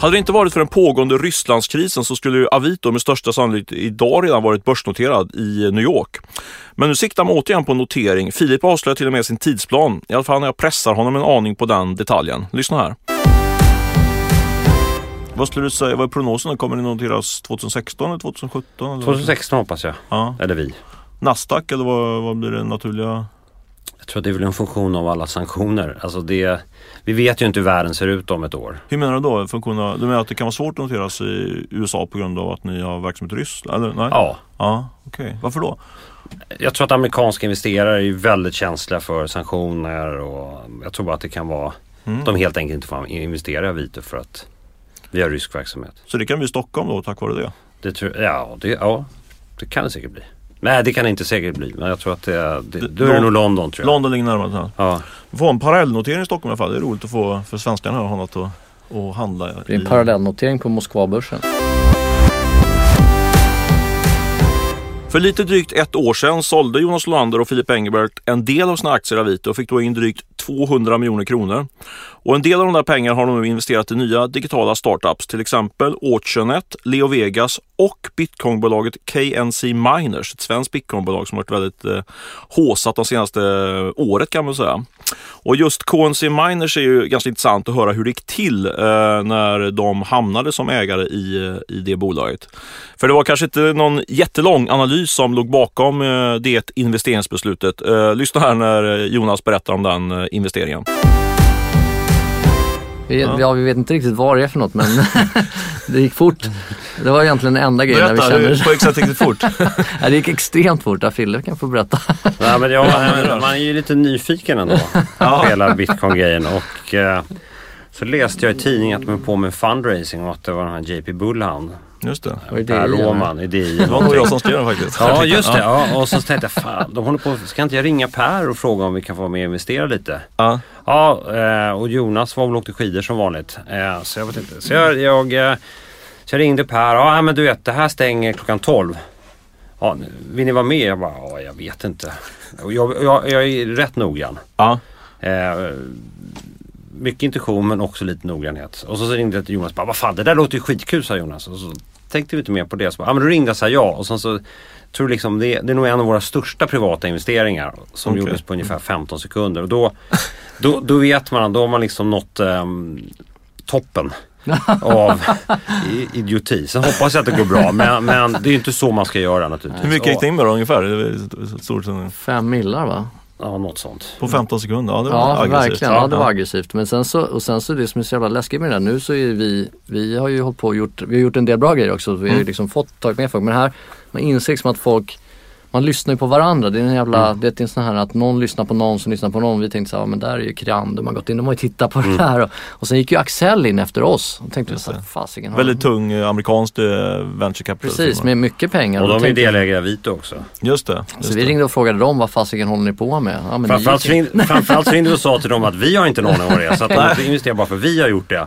Hade det inte varit för den pågående Rysslandskrisen så skulle ju Avito med största sannolikhet idag redan varit börsnoterad i eh, New York. Men nu siktar man återigen på notering. Filip avslöjar till och med sin tidsplan. I alla fall när jag pressar honom en aning på den detaljen. Lyssna här. Vad skulle du säga, vad är prognosen? Kommer det noteras 2016 eller 2017? Eller? 2016 hoppas jag. Ja. Eller vi. Nasdaq eller vad, vad blir det naturliga? Jag tror att det är väl en funktion av alla sanktioner. Alltså det, vi vet ju inte hur världen ser ut om ett år. Hur menar du då? Funktionerna, du menar att det kan vara svårt att noteras i USA på grund av att ni har verksamhet i Ryssland? Eller? Nej? Ja. Ja, okej. Varför då? Jag tror att amerikanska investerare är väldigt känsliga för sanktioner och jag tror bara att det kan vara Mm. de helt enkelt inte får investera i Avito för att vi har rysk verksamhet. Så det kan bli Stockholm då tack vare det? Det tror, ja, det, ja, det kan det säkert bli. Nej, det kan det inte säkert bli. Men jag tror att det, det, Det- då är det nog London tror jag. London ligger närmare. till hands. Ja. Vi får en parallellnotering i Stockholm i alla fall. Det är roligt att få för svenskarna att ha något att, att handla Det är en parallellnotering på Moskvabörsen. För lite drygt ett år sedan sålde Jonas Lolander och Filip Engelbert en del av sina aktier i Avito och fick då in drygt 200 miljoner kronor. Och en del av de där pengarna har de nu investerat i nya digitala startups, till exempel Auctionet, Leo Vegas och bitcoinbolaget KNC Miners, ett svenskt bitcoinbolag som har varit väldigt eh, håsat de senaste eh, året kan man säga. Och just KNC Miners är ju ganska intressant att höra hur det gick till eh, när de hamnade som ägare i, eh, i det bolaget. För det var kanske inte någon jättelång analys som låg bakom eh, det investeringsbeslutet. Eh, lyssna här när eh, Jonas berättar om den investeringen. Vi, Ja. ja. vi vet inte riktigt vad det är för något men det gick fort. Det var egentligen den enda grejen när vi Berätta, kände hur- på exakt riktigt fort. ja, Det gick extremt fort. Ja, Fille kan få berätta. Ja, men ja, man är ju lite nyfiken ändå på hela bitcoin-grejen. Och eh, så läste jag i tidningen att de är på med fundraising och att det var den här JP Bullhound Just det. Var det Per det i, Roman, idé. Det var nog jag som skrev den faktiskt. Ja just det. Ja, och så tänkte jag fan, de håller på, ska inte jag ringa Per och fråga om vi kan få vara med och investera lite? Ja. Ja, eh, och Jonas var väl och åkte skidor som vanligt. Eh, Så jag vet inte. Så jag, jag, eh, så jag ringde Per. Ja men du vet det här stänger klockan 12. Ja, vill ni vara med? Jag bara, ja jag vet inte. Och jag, jag, jag är rätt noggrann. Ja. Eh, mycket intuition men också lite noggrannhet. Och så, så ringde jag till Jonas och bara, vad fan det där låter ju skitkul sa Jonas. Och så tänkte vi inte mer på det. Så bara, ja men då ringde jag och sa ja. Och sen så tror jag liksom det, det är nog en av våra största privata investeringar som Okej. gjordes på ungefär 15 sekunder. Och då, då, då vet man, då har man liksom nått ehm, toppen av idioti. Sen hoppas jag att det går bra men, men det är ju inte så man ska göra naturligtvis. Hur mycket gick det in med då ungefär? Stort som- Fem millar va? Ja, något sånt. På 15 sekunder? Ja, det var Ja aggressivt. verkligen, ja, det var aggressivt. Men sen så, och sen så det som är så jävla läskigt med det där, nu så är vi, vi har ju hållit på och gjort, vi har gjort en del bra grejer också. Vi har ju liksom fått tagit med folk. Men här, man inser liksom att folk man lyssnar ju på varandra. Det är en jävla, det är en sån här att någon lyssnar på någon som lyssnar på någon. Vi tänkte så här, men där är ju Krian, de har gått in, de har ju tittat på det här. Och, och sen gick ju Axel in efter oss. Och tänkte så här, fasiken. har Väldigt tung eh, amerikanskt eh, venture capital. Precis, med mycket pengar. Och de är delägare i Vito också. Just det. Just Så vi det. ringde och frågade dem, vad fasiken håller ni på med? Ja, men Framförallt gick in. ringde, framförallt ringde vi och sa till dem att vi har inte någon aning om det. Så att de inte investerar bara för vi har gjort det.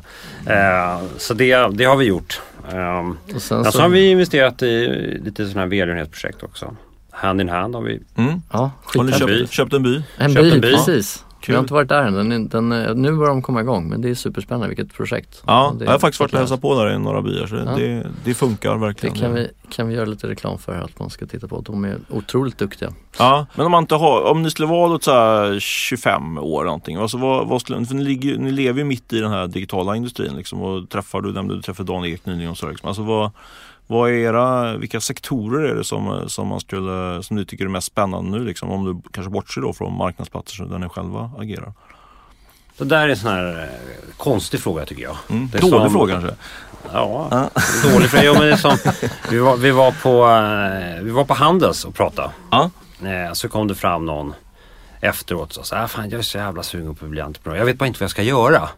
Eh, så det, det har vi gjort. Um, Och sen så har vi investerat i lite sådana här välgörenhetsprojekt också. Hand in hand har vi. Mm. Ja, Har ni köpt, köpt en by? En Köpt by, en by. precis. Kul. Vi har inte varit där än. Den, den, är- nu börjar de komma igång men det är superspännande vilket projekt. Ja, det, jag har faktiskt varit och hälsat på där i några byar så det, Ja. det, det funkar Det verkligen. kan vi, kan vi göra lite reklam för att man ska titta på. De är otroligt duktiga. Ja, men om man inte har, om ni skulle vara säga 25 år någonting, alltså vad, vad skulle, för ni, ligger, ni lever ju mitt i den här digitala industrin liksom och träffar, du nämnde du träffade Dan Ek nyligen och så liksom. Alltså vad, vad är era, vilka sektorer är det som, som man skulle, som ni tycker är mest spännande nu liksom? Om du kanske bortser då från marknadsplatser där ni själva agerar. Det där är en sån här eh, konstig fråga tycker jag. Mm. Det är Dålig som- fråga kanske? Ja, dålig fråga. Jo, men det är som, vi, var, vi, var på, eh, vi var på Handels och pratade. Ja. Eh, Så kom det fram någon efteråt och sa ah, fan jag är så jävla sugen på att bli entreprenör. Jag vet bara inte vad jag ska göra.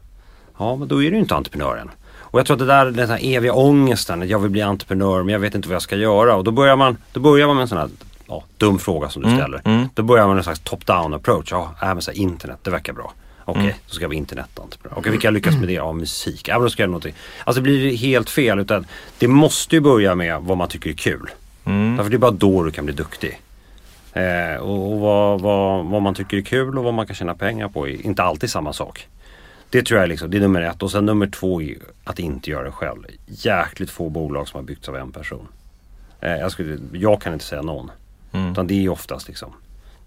Ja men då är du ju inte entreprenören. Och jag tror att det där, den här eviga ångesten, att jag vill bli entreprenör men jag vet inte vad jag ska göra. Och då börjar man, då börjar man med en sån här ja, dum fråga som du Mm, ställer. mm. Då börjar man med en slags top-down approach. Ja, äh, men så här, internet, det verkar bra. Okej, Mm. då ska jag bli internetentreprenör. Okej, vilka lyckas med det? Ja, musik. Ja, men då ska jag göra någonting. Alltså det blir helt fel. Utan det måste ju börja med vad man tycker är kul. Mm. Därför det är bara då du kan bli duktig. Eh, och och vad, vad, vad man tycker är kul och vad man kan tjäna pengar på är inte alltid samma sak. Det tror jag liksom, det är nummer ett. Och sen nummer två är att inte göra det själv. Jäkligt få bolag som har byggts av en person. Eh, jag, skulle, jag kan inte säga någon. Mm. Utan det är oftast liksom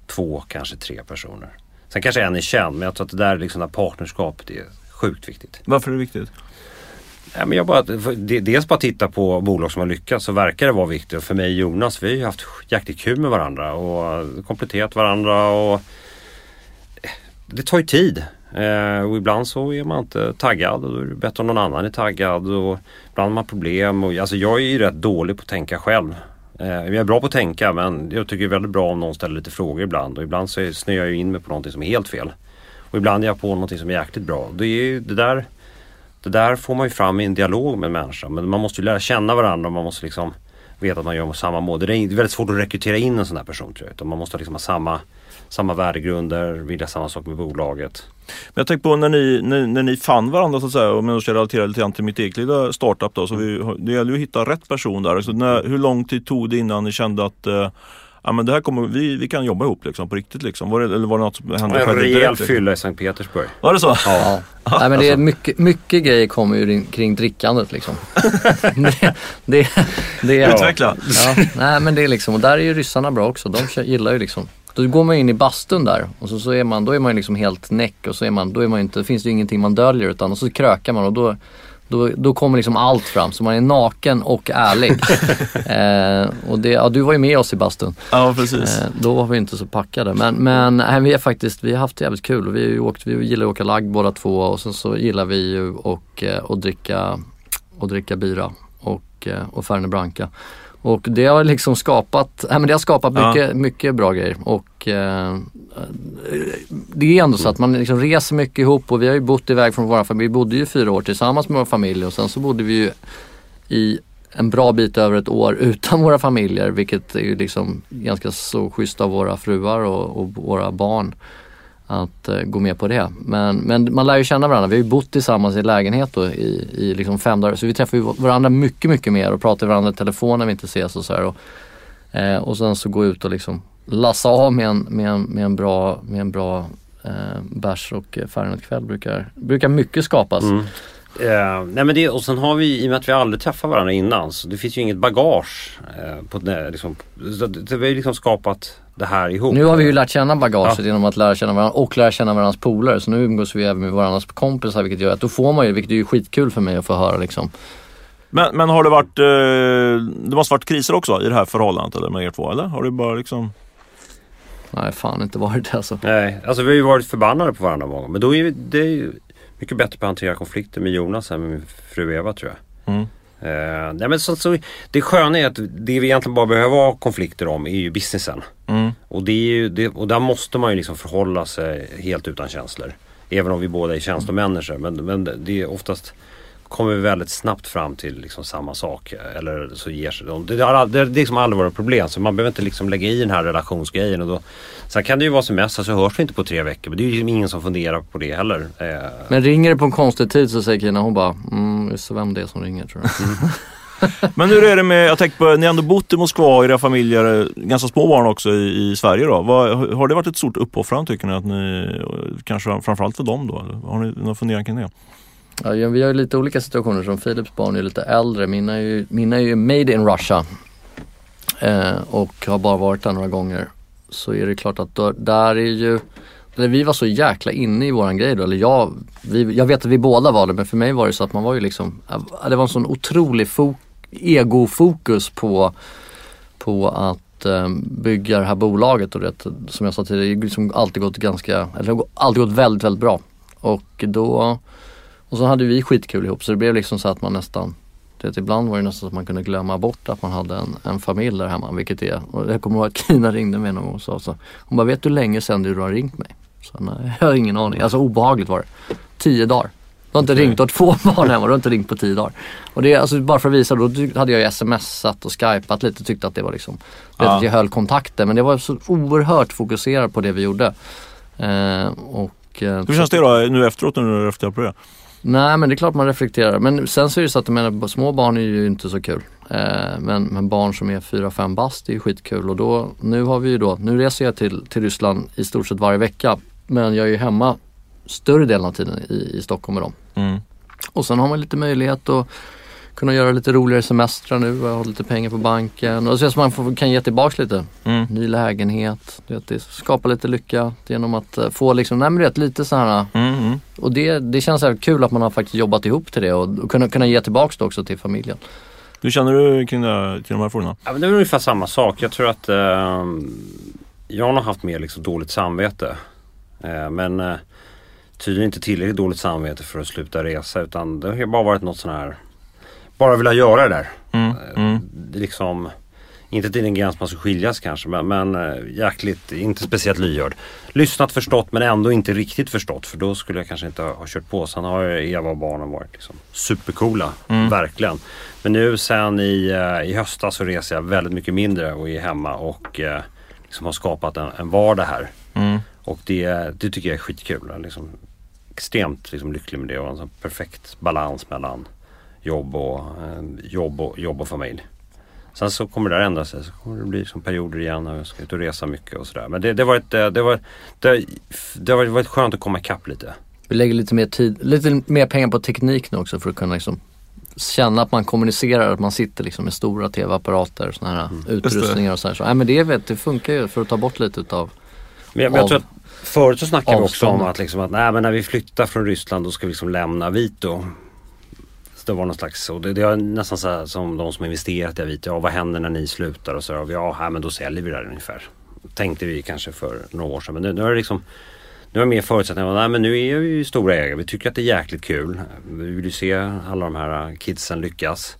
två, kanske tre personer. Sen kanske en är känd men jag tror att det där, liksom, det här partnerskapet är sjukt viktigt. Varför är det viktigt? Ja, men jag bara, dels bara titta på bolag som har lyckats så verkar det vara viktigt. Och för mig och Jonas, vi har ju haft jäkligt kul med varandra och kompletterat varandra. och Det tar ju tid. Eh, och ibland så är man inte taggad och då är det bättre om någon annan är taggad. Och ibland har man problem. Och, alltså jag är ju rätt dålig på att tänka själv. Eh, jag är bra på att tänka men jag tycker det är väldigt bra om någon ställer lite frågor ibland. Och ibland så snöar jag in mig på någonting som är helt fel. Och ibland är jag på någonting som är jäkligt bra. Det, är ju, det där det där får man ju fram i en dialog med en människa. Men man måste ju lära känna varandra och man måste liksom veta att man gör samma mål. Det är väldigt svårt att rekrytera in en sån här person tror jag. Utan man måste liksom ha samma, samma värdegrunder, vilja samma sak med bolaget. Men jag tänker på när ni, när, när ni fann varandra så att säga, om jag ska relatera lite grann till mitt eget lilla startup då. Så vi, det gäller ju att hitta rätt person där. Så när, hur lång tid tog det innan ni kände att eh, ja, men det här kommer, vi, vi kan jobba ihop liksom, på riktigt? Liksom? Var det, eller var det något som hände En rejäl liksom? fylla i Sankt Petersburg. Var det så? Ja. Ja. Nej, men det är mycket, mycket grejer kommer ju ring- kring drickandet liksom. det, det, det är, Utveckla. Ja, nej men det är liksom, och där är ju ryssarna bra också. De gillar ju liksom. Då går man in i bastun där och så, så är man, då är man liksom helt näck och så är man, då är man inte, finns det ju ingenting man döljer utan och så krökar man och då då, då kommer liksom allt fram så man är naken och ärlig. eh, och det, ja, du var ju med oss i bastun. Ja, precis. Eh, då var vi inte så packade. Men, men nej, vi har faktiskt vi har haft det jävligt kul. Vi, har ju åkt, vi gillar att åka lagg båda två och sen så gillar vi ju och, eh, och dricka, och dricka bira och, eh, och Fernet Branca. Och det har liksom skapat, nej, men det har skapat Ja. mycket, mycket bra grejer. Och eh, det är ändå så att man liksom reser mycket ihop och vi har ju bott iväg från våra familj. Vi bodde ju fyra år tillsammans med vår familj och sen så bodde vi ju i en bra bit över ett år utan våra familjer vilket är ju liksom ganska så schysst av våra fruar och, och våra barn att eh, gå med på det. Men, men man lär ju känna varandra. Vi har ju bott tillsammans i lägenhet då, i, i liksom fem dagar så vi träffar ju varandra mycket, mycket mer och pratar varandra i telefon när vi inte ses och så här. Och, eh, och sen så gå ut och liksom lassa av med en, med en, med en bra, med en bra eh, bärs och Fahrenheit-kväll brukar, brukar mycket skapas. Mm. Uh, nej men det, och sen har vi, i och med att vi aldrig träffat varandra innan, så det finns ju inget bagage. Uh, på det, liksom, så det, vi har liksom skapat det här ihop. Nu har vi ju lärt känna bagaget ja. genom att lära känna varandra och lära känna varandras polare. Så nu umgås vi även med varandras kompisar vilket gör att då får man ju, vilket är ju skitkul för mig att få höra liksom. Men, men har det varit, uh, det måste varit kriser också i det här förhållandet eller med er två eller? Har det bara liksom Nej, fan inte varit det alltså. Nej, alltså vi har ju varit förbannade på varandra många Men då är det mycket bättre på att hantera konflikter med Jonas än med min fru Eva tror jag. Mm. Uh, nej, men så, så, det sköna är att det vi egentligen bara behöver ha konflikter om är ju businessen. Mm. Och, det är ju, det, och där måste man ju liksom förhålla sig helt utan känslor. Även om vi båda är känslomänniskor. Men, men det är oftast kommer vi väldigt snabbt fram till liksom samma sak. Eller så ger sig de. Det har, det, det liksom aldrig varit problem. Så man behöver inte liksom lägga i den här relationsgrejen. Och då, sen kan det ju vara semester så hörs vi inte på tre veckor. Men det är ju ingen som funderar på det heller. Eh. Men ringer det på en konstig tid så säger Kina, hon bara, mm, visst vem det är som ringer tror jag. Mm. Men hur är det med, jag tänker på, ni har ändå bott i Moskva, era familjer, ganska små barn också i, i Sverige då. Vad, har det varit ett stort uppoffrande tycker ni? Att ni kanske framförallt för dem då? Har ni några funderingar kring det? Ja, vi har ju lite olika situationer. Som Philips barn är lite äldre. Mina är ju, mina är ju made in Russia. Eh, och har bara varit där några gånger. Så är det klart att då, där är ju eller vi var så jäkla inne i våran grej då, eller jag, vi, jag vet att vi båda var det men för mig var det så att man var ju liksom, eh, det var en sån otrolig fok, egofokus på, på att eh, bygga det här bolaget och det, som jag sa tidigare, det har liksom alltid gått ganska, eller alltid gått väldigt, väldigt bra. Och då och så hade vi skitkul ihop så det blev liksom så att man nästan det, ibland var det nästan så att man kunde glömma bort att man hade en, en familj där hemma. Vilket är, och jag kommer ihåg att Kina ringde mig någon gång och sa så. Hon bara, vet du hur länge sedan du har ringt mig? Så nej, jag har ingen aning. Alltså obehagligt var det. Tio dagar. Du har inte okay. ringt, har två barn hemma, du har inte ringt på tio dagar. Och det alltså bara för att visa, då hade jag smsat och skypat lite och tyckte att det var liksom, ja. att jag höll kontakten. Men det var så oerhört fokuserat på det vi gjorde. Eh, och, eh, Hur känns det då nu efteråt när du reflekterar på det? Nej men det är klart man reflekterar. Men sen så är det så att menar, små barn är ju inte så kul. Eh, men, men, barn som är 4-5 bast är ju skitkul och då, nu har vi ju då, nu reser jag till, till Ryssland i stort sett varje vecka. Men jag är ju hemma större delen av tiden i, i Stockholm med dem. Mm. Och sen har man lite möjlighet att kunna göra lite roligare semestrar nu och ha lite pengar på banken. Och så att man får, kan ge tillbaks lite. Mm. Ny lägenhet, det, det skapar lite lycka genom att uh, få liksom, nej men det lite så här. Mm, mm. Och det, det känns här kul att man har faktiskt jobbat ihop till det och, och kunna, kunna ge tillbaks det också till familjen. Hur känner du kring, det, kring de här frågorna? Ja, men det är ungefär samma sak. Jag tror att uh, jag har haft mer liksom dåligt samvete. Uh, men uh, tydligen inte tillräckligt dåligt samvete för att sluta resa utan det har bara varit något sån här bara vilja göra det där. Mm, eh, mm. Liksom, inte till en gräns man ska skiljas kanske men, men äh, jäkligt, inte speciellt lyhörd. Lyssnat förstått men ändå inte riktigt förstått för då skulle jag kanske inte ha, ha kört på. Sen har Eva och barnen varit liksom supercoola, mm. verkligen. Men nu sen i, äh, i höstas så reser jag väldigt mycket mindre och är hemma och liksom har skapat en, en vardag här. Mm. Och det, det tycker jag är skitkul. Jag är liksom extremt liksom, lycklig med det och en perfekt balans mellan jobb och, eh, jobb och, jobb och familj. Sen så kommer det där ändra sig. Så kommer det bli som perioder igen och jag ska ut och resa mycket och sådär. Men det, det, varit, det, det, var, det, det har varit skönt att komma ikapp lite. Vi lägger lite mer tid, lite mer pengar på teknik nu också för att kunna liksom känna att man kommunicerar, att man sitter liksom med stora tv-apparater sådana här mm. utrustningar och sådär. Så, nej, men det, vet, det funkar ju för att ta bort lite utav men jag, men jag tror att Förut så snackade vi också om att, liksom att nej, men när vi flyttar från Ryssland då ska vi liksom lämna Vito det var någon slags, och det, det är nästan så här, som de som investerat i Avito. Ja, vad händer när ni slutar? Och så och ja, här, men då säljer vi det här ungefär. Tänkte vi kanske för några år sedan. Men nu, nu är det liksom nu har mer förutsättningar. Nej men nu är vi ju stora ägare. Vi tycker att det är jäkligt kul. Vi vill ju se alla de här kidsen lyckas.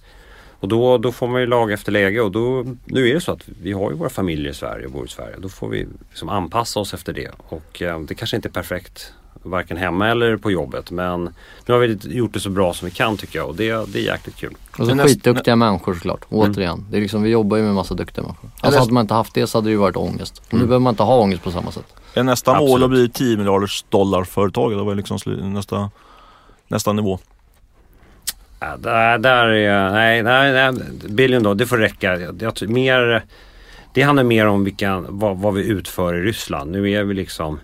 Och då, då får man ju lag efter läge och då, nu är det så att vi har ju våra familjer i Sverige och bor i Sverige. Då får vi liksom anpassa oss efter det. Och eh, det kanske inte är perfekt Varken hemma eller på jobbet. Men nu har vi gjort det så bra som vi kan tycker jag och det, det är jäkligt kul. Och så skitduktiga människor såklart, återigen. Mm. Det är liksom, vi jobbar ju med massa duktiga människor. Alltså hade man inte haft det så hade det ju varit ångest. Mm. Nu behöver man inte ha ångest på samma sätt. Är nästa Absolut. mål att bli 10 miljarders dollar-företag? Eller vad är liksom nästa, nästa nivå? Ja, där, där är, nej, nej, nej, billion då, det får räcka. Jag, jag, mer, det handlar mer om vilka, vad, vad, vi utför i Ryssland. Nu är vi liksom,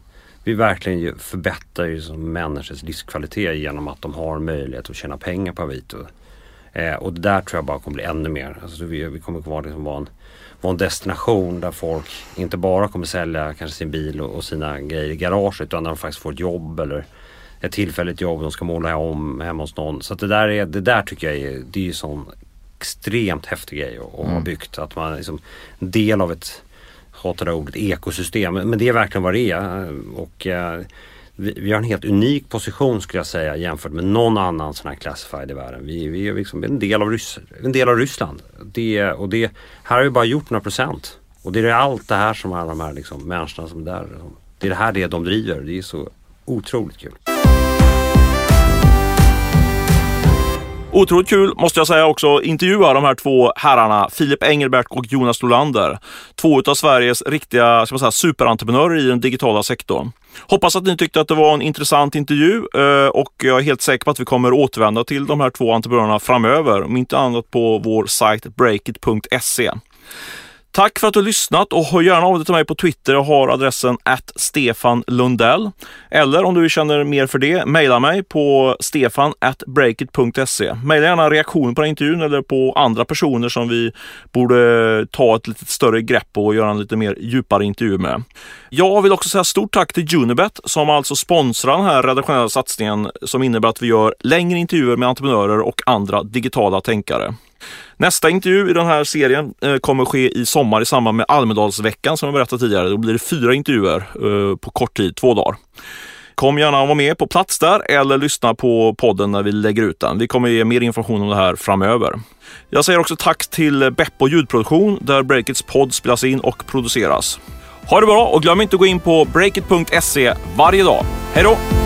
vi verkligen förbättrar ju som människors livskvalitet genom att de har möjlighet att tjäna pengar på Avito. Eh, och det där tror jag bara kommer bli ännu mer. Alltså, vi, vi kommer att vara, liksom, vara, en, vara en destination där folk inte bara kommer sälja kanske sin bil och, och sina grejer i garaget utan där de faktiskt får ett jobb eller ett tillfälligt jobb, de ska måla om hemma hos någon. Så det där, är, det där tycker jag är, det är en sån extremt häftig grej att mm. ha byggt. Att man är liksom en del av ett, hatar det ordet, ekosystem. Men det är verkligen vad det är. Och eh, vi, vi, har en helt unik position skulle jag säga jämfört med någon annan sån här classified i världen. Vi, vi är liksom en del av, Ryss, en del av Ryssland. Det, och det, här har vi bara gjort några procent. Och det är allt det här som alla de här liksom, människorna som är där. Det är det här det de driver. Det är så otroligt kul. Otroligt kul måste jag säga också intervjua de här två herrarna, Filip Engelbert och Jonas Nolander. Två av Sveriges riktiga ska man säga, superentreprenörer i den digitala sektorn. Hoppas att ni tyckte att det var en intressant intervju eh, och jag är helt säker på att vi kommer återvända till de här två entreprenörerna framöver, om inte annat på vår sajt breakit.se. Tack för att du har lyssnat och hör gärna av dig till mig på Twitter. Jag har adressen att Stefan Lundell. Eller om du känner mer för det, mejla mig på stefan at breakit.se. Mejla gärna reaktion på den intervjun eller på andra personer som vi borde ta ett lite större grepp på och göra en lite mer djupare intervju med. Jag vill också säga stort tack till Unibet som alltså sponsrar den här redaktionella satsningen som innebär att vi gör längre intervjuer med entreprenörer och andra digitala tänkare. Nästa intervju i den här serien eh, kommer ske i sommar i samband med Almedalsveckan som jag berättade tidigare. Då blir det fyra intervjuer eh, på kort tid, två dagar. Kom gärna och var med på plats där eller lyssna på podden när vi lägger ut den. Vi kommer ge mer information om det här framöver. Jag säger också tack till Beppo ljudproduktion där Breakits podd spelas in och produceras. Ha det bra och glöm inte att gå in på breakit.se varje dag. Hej då!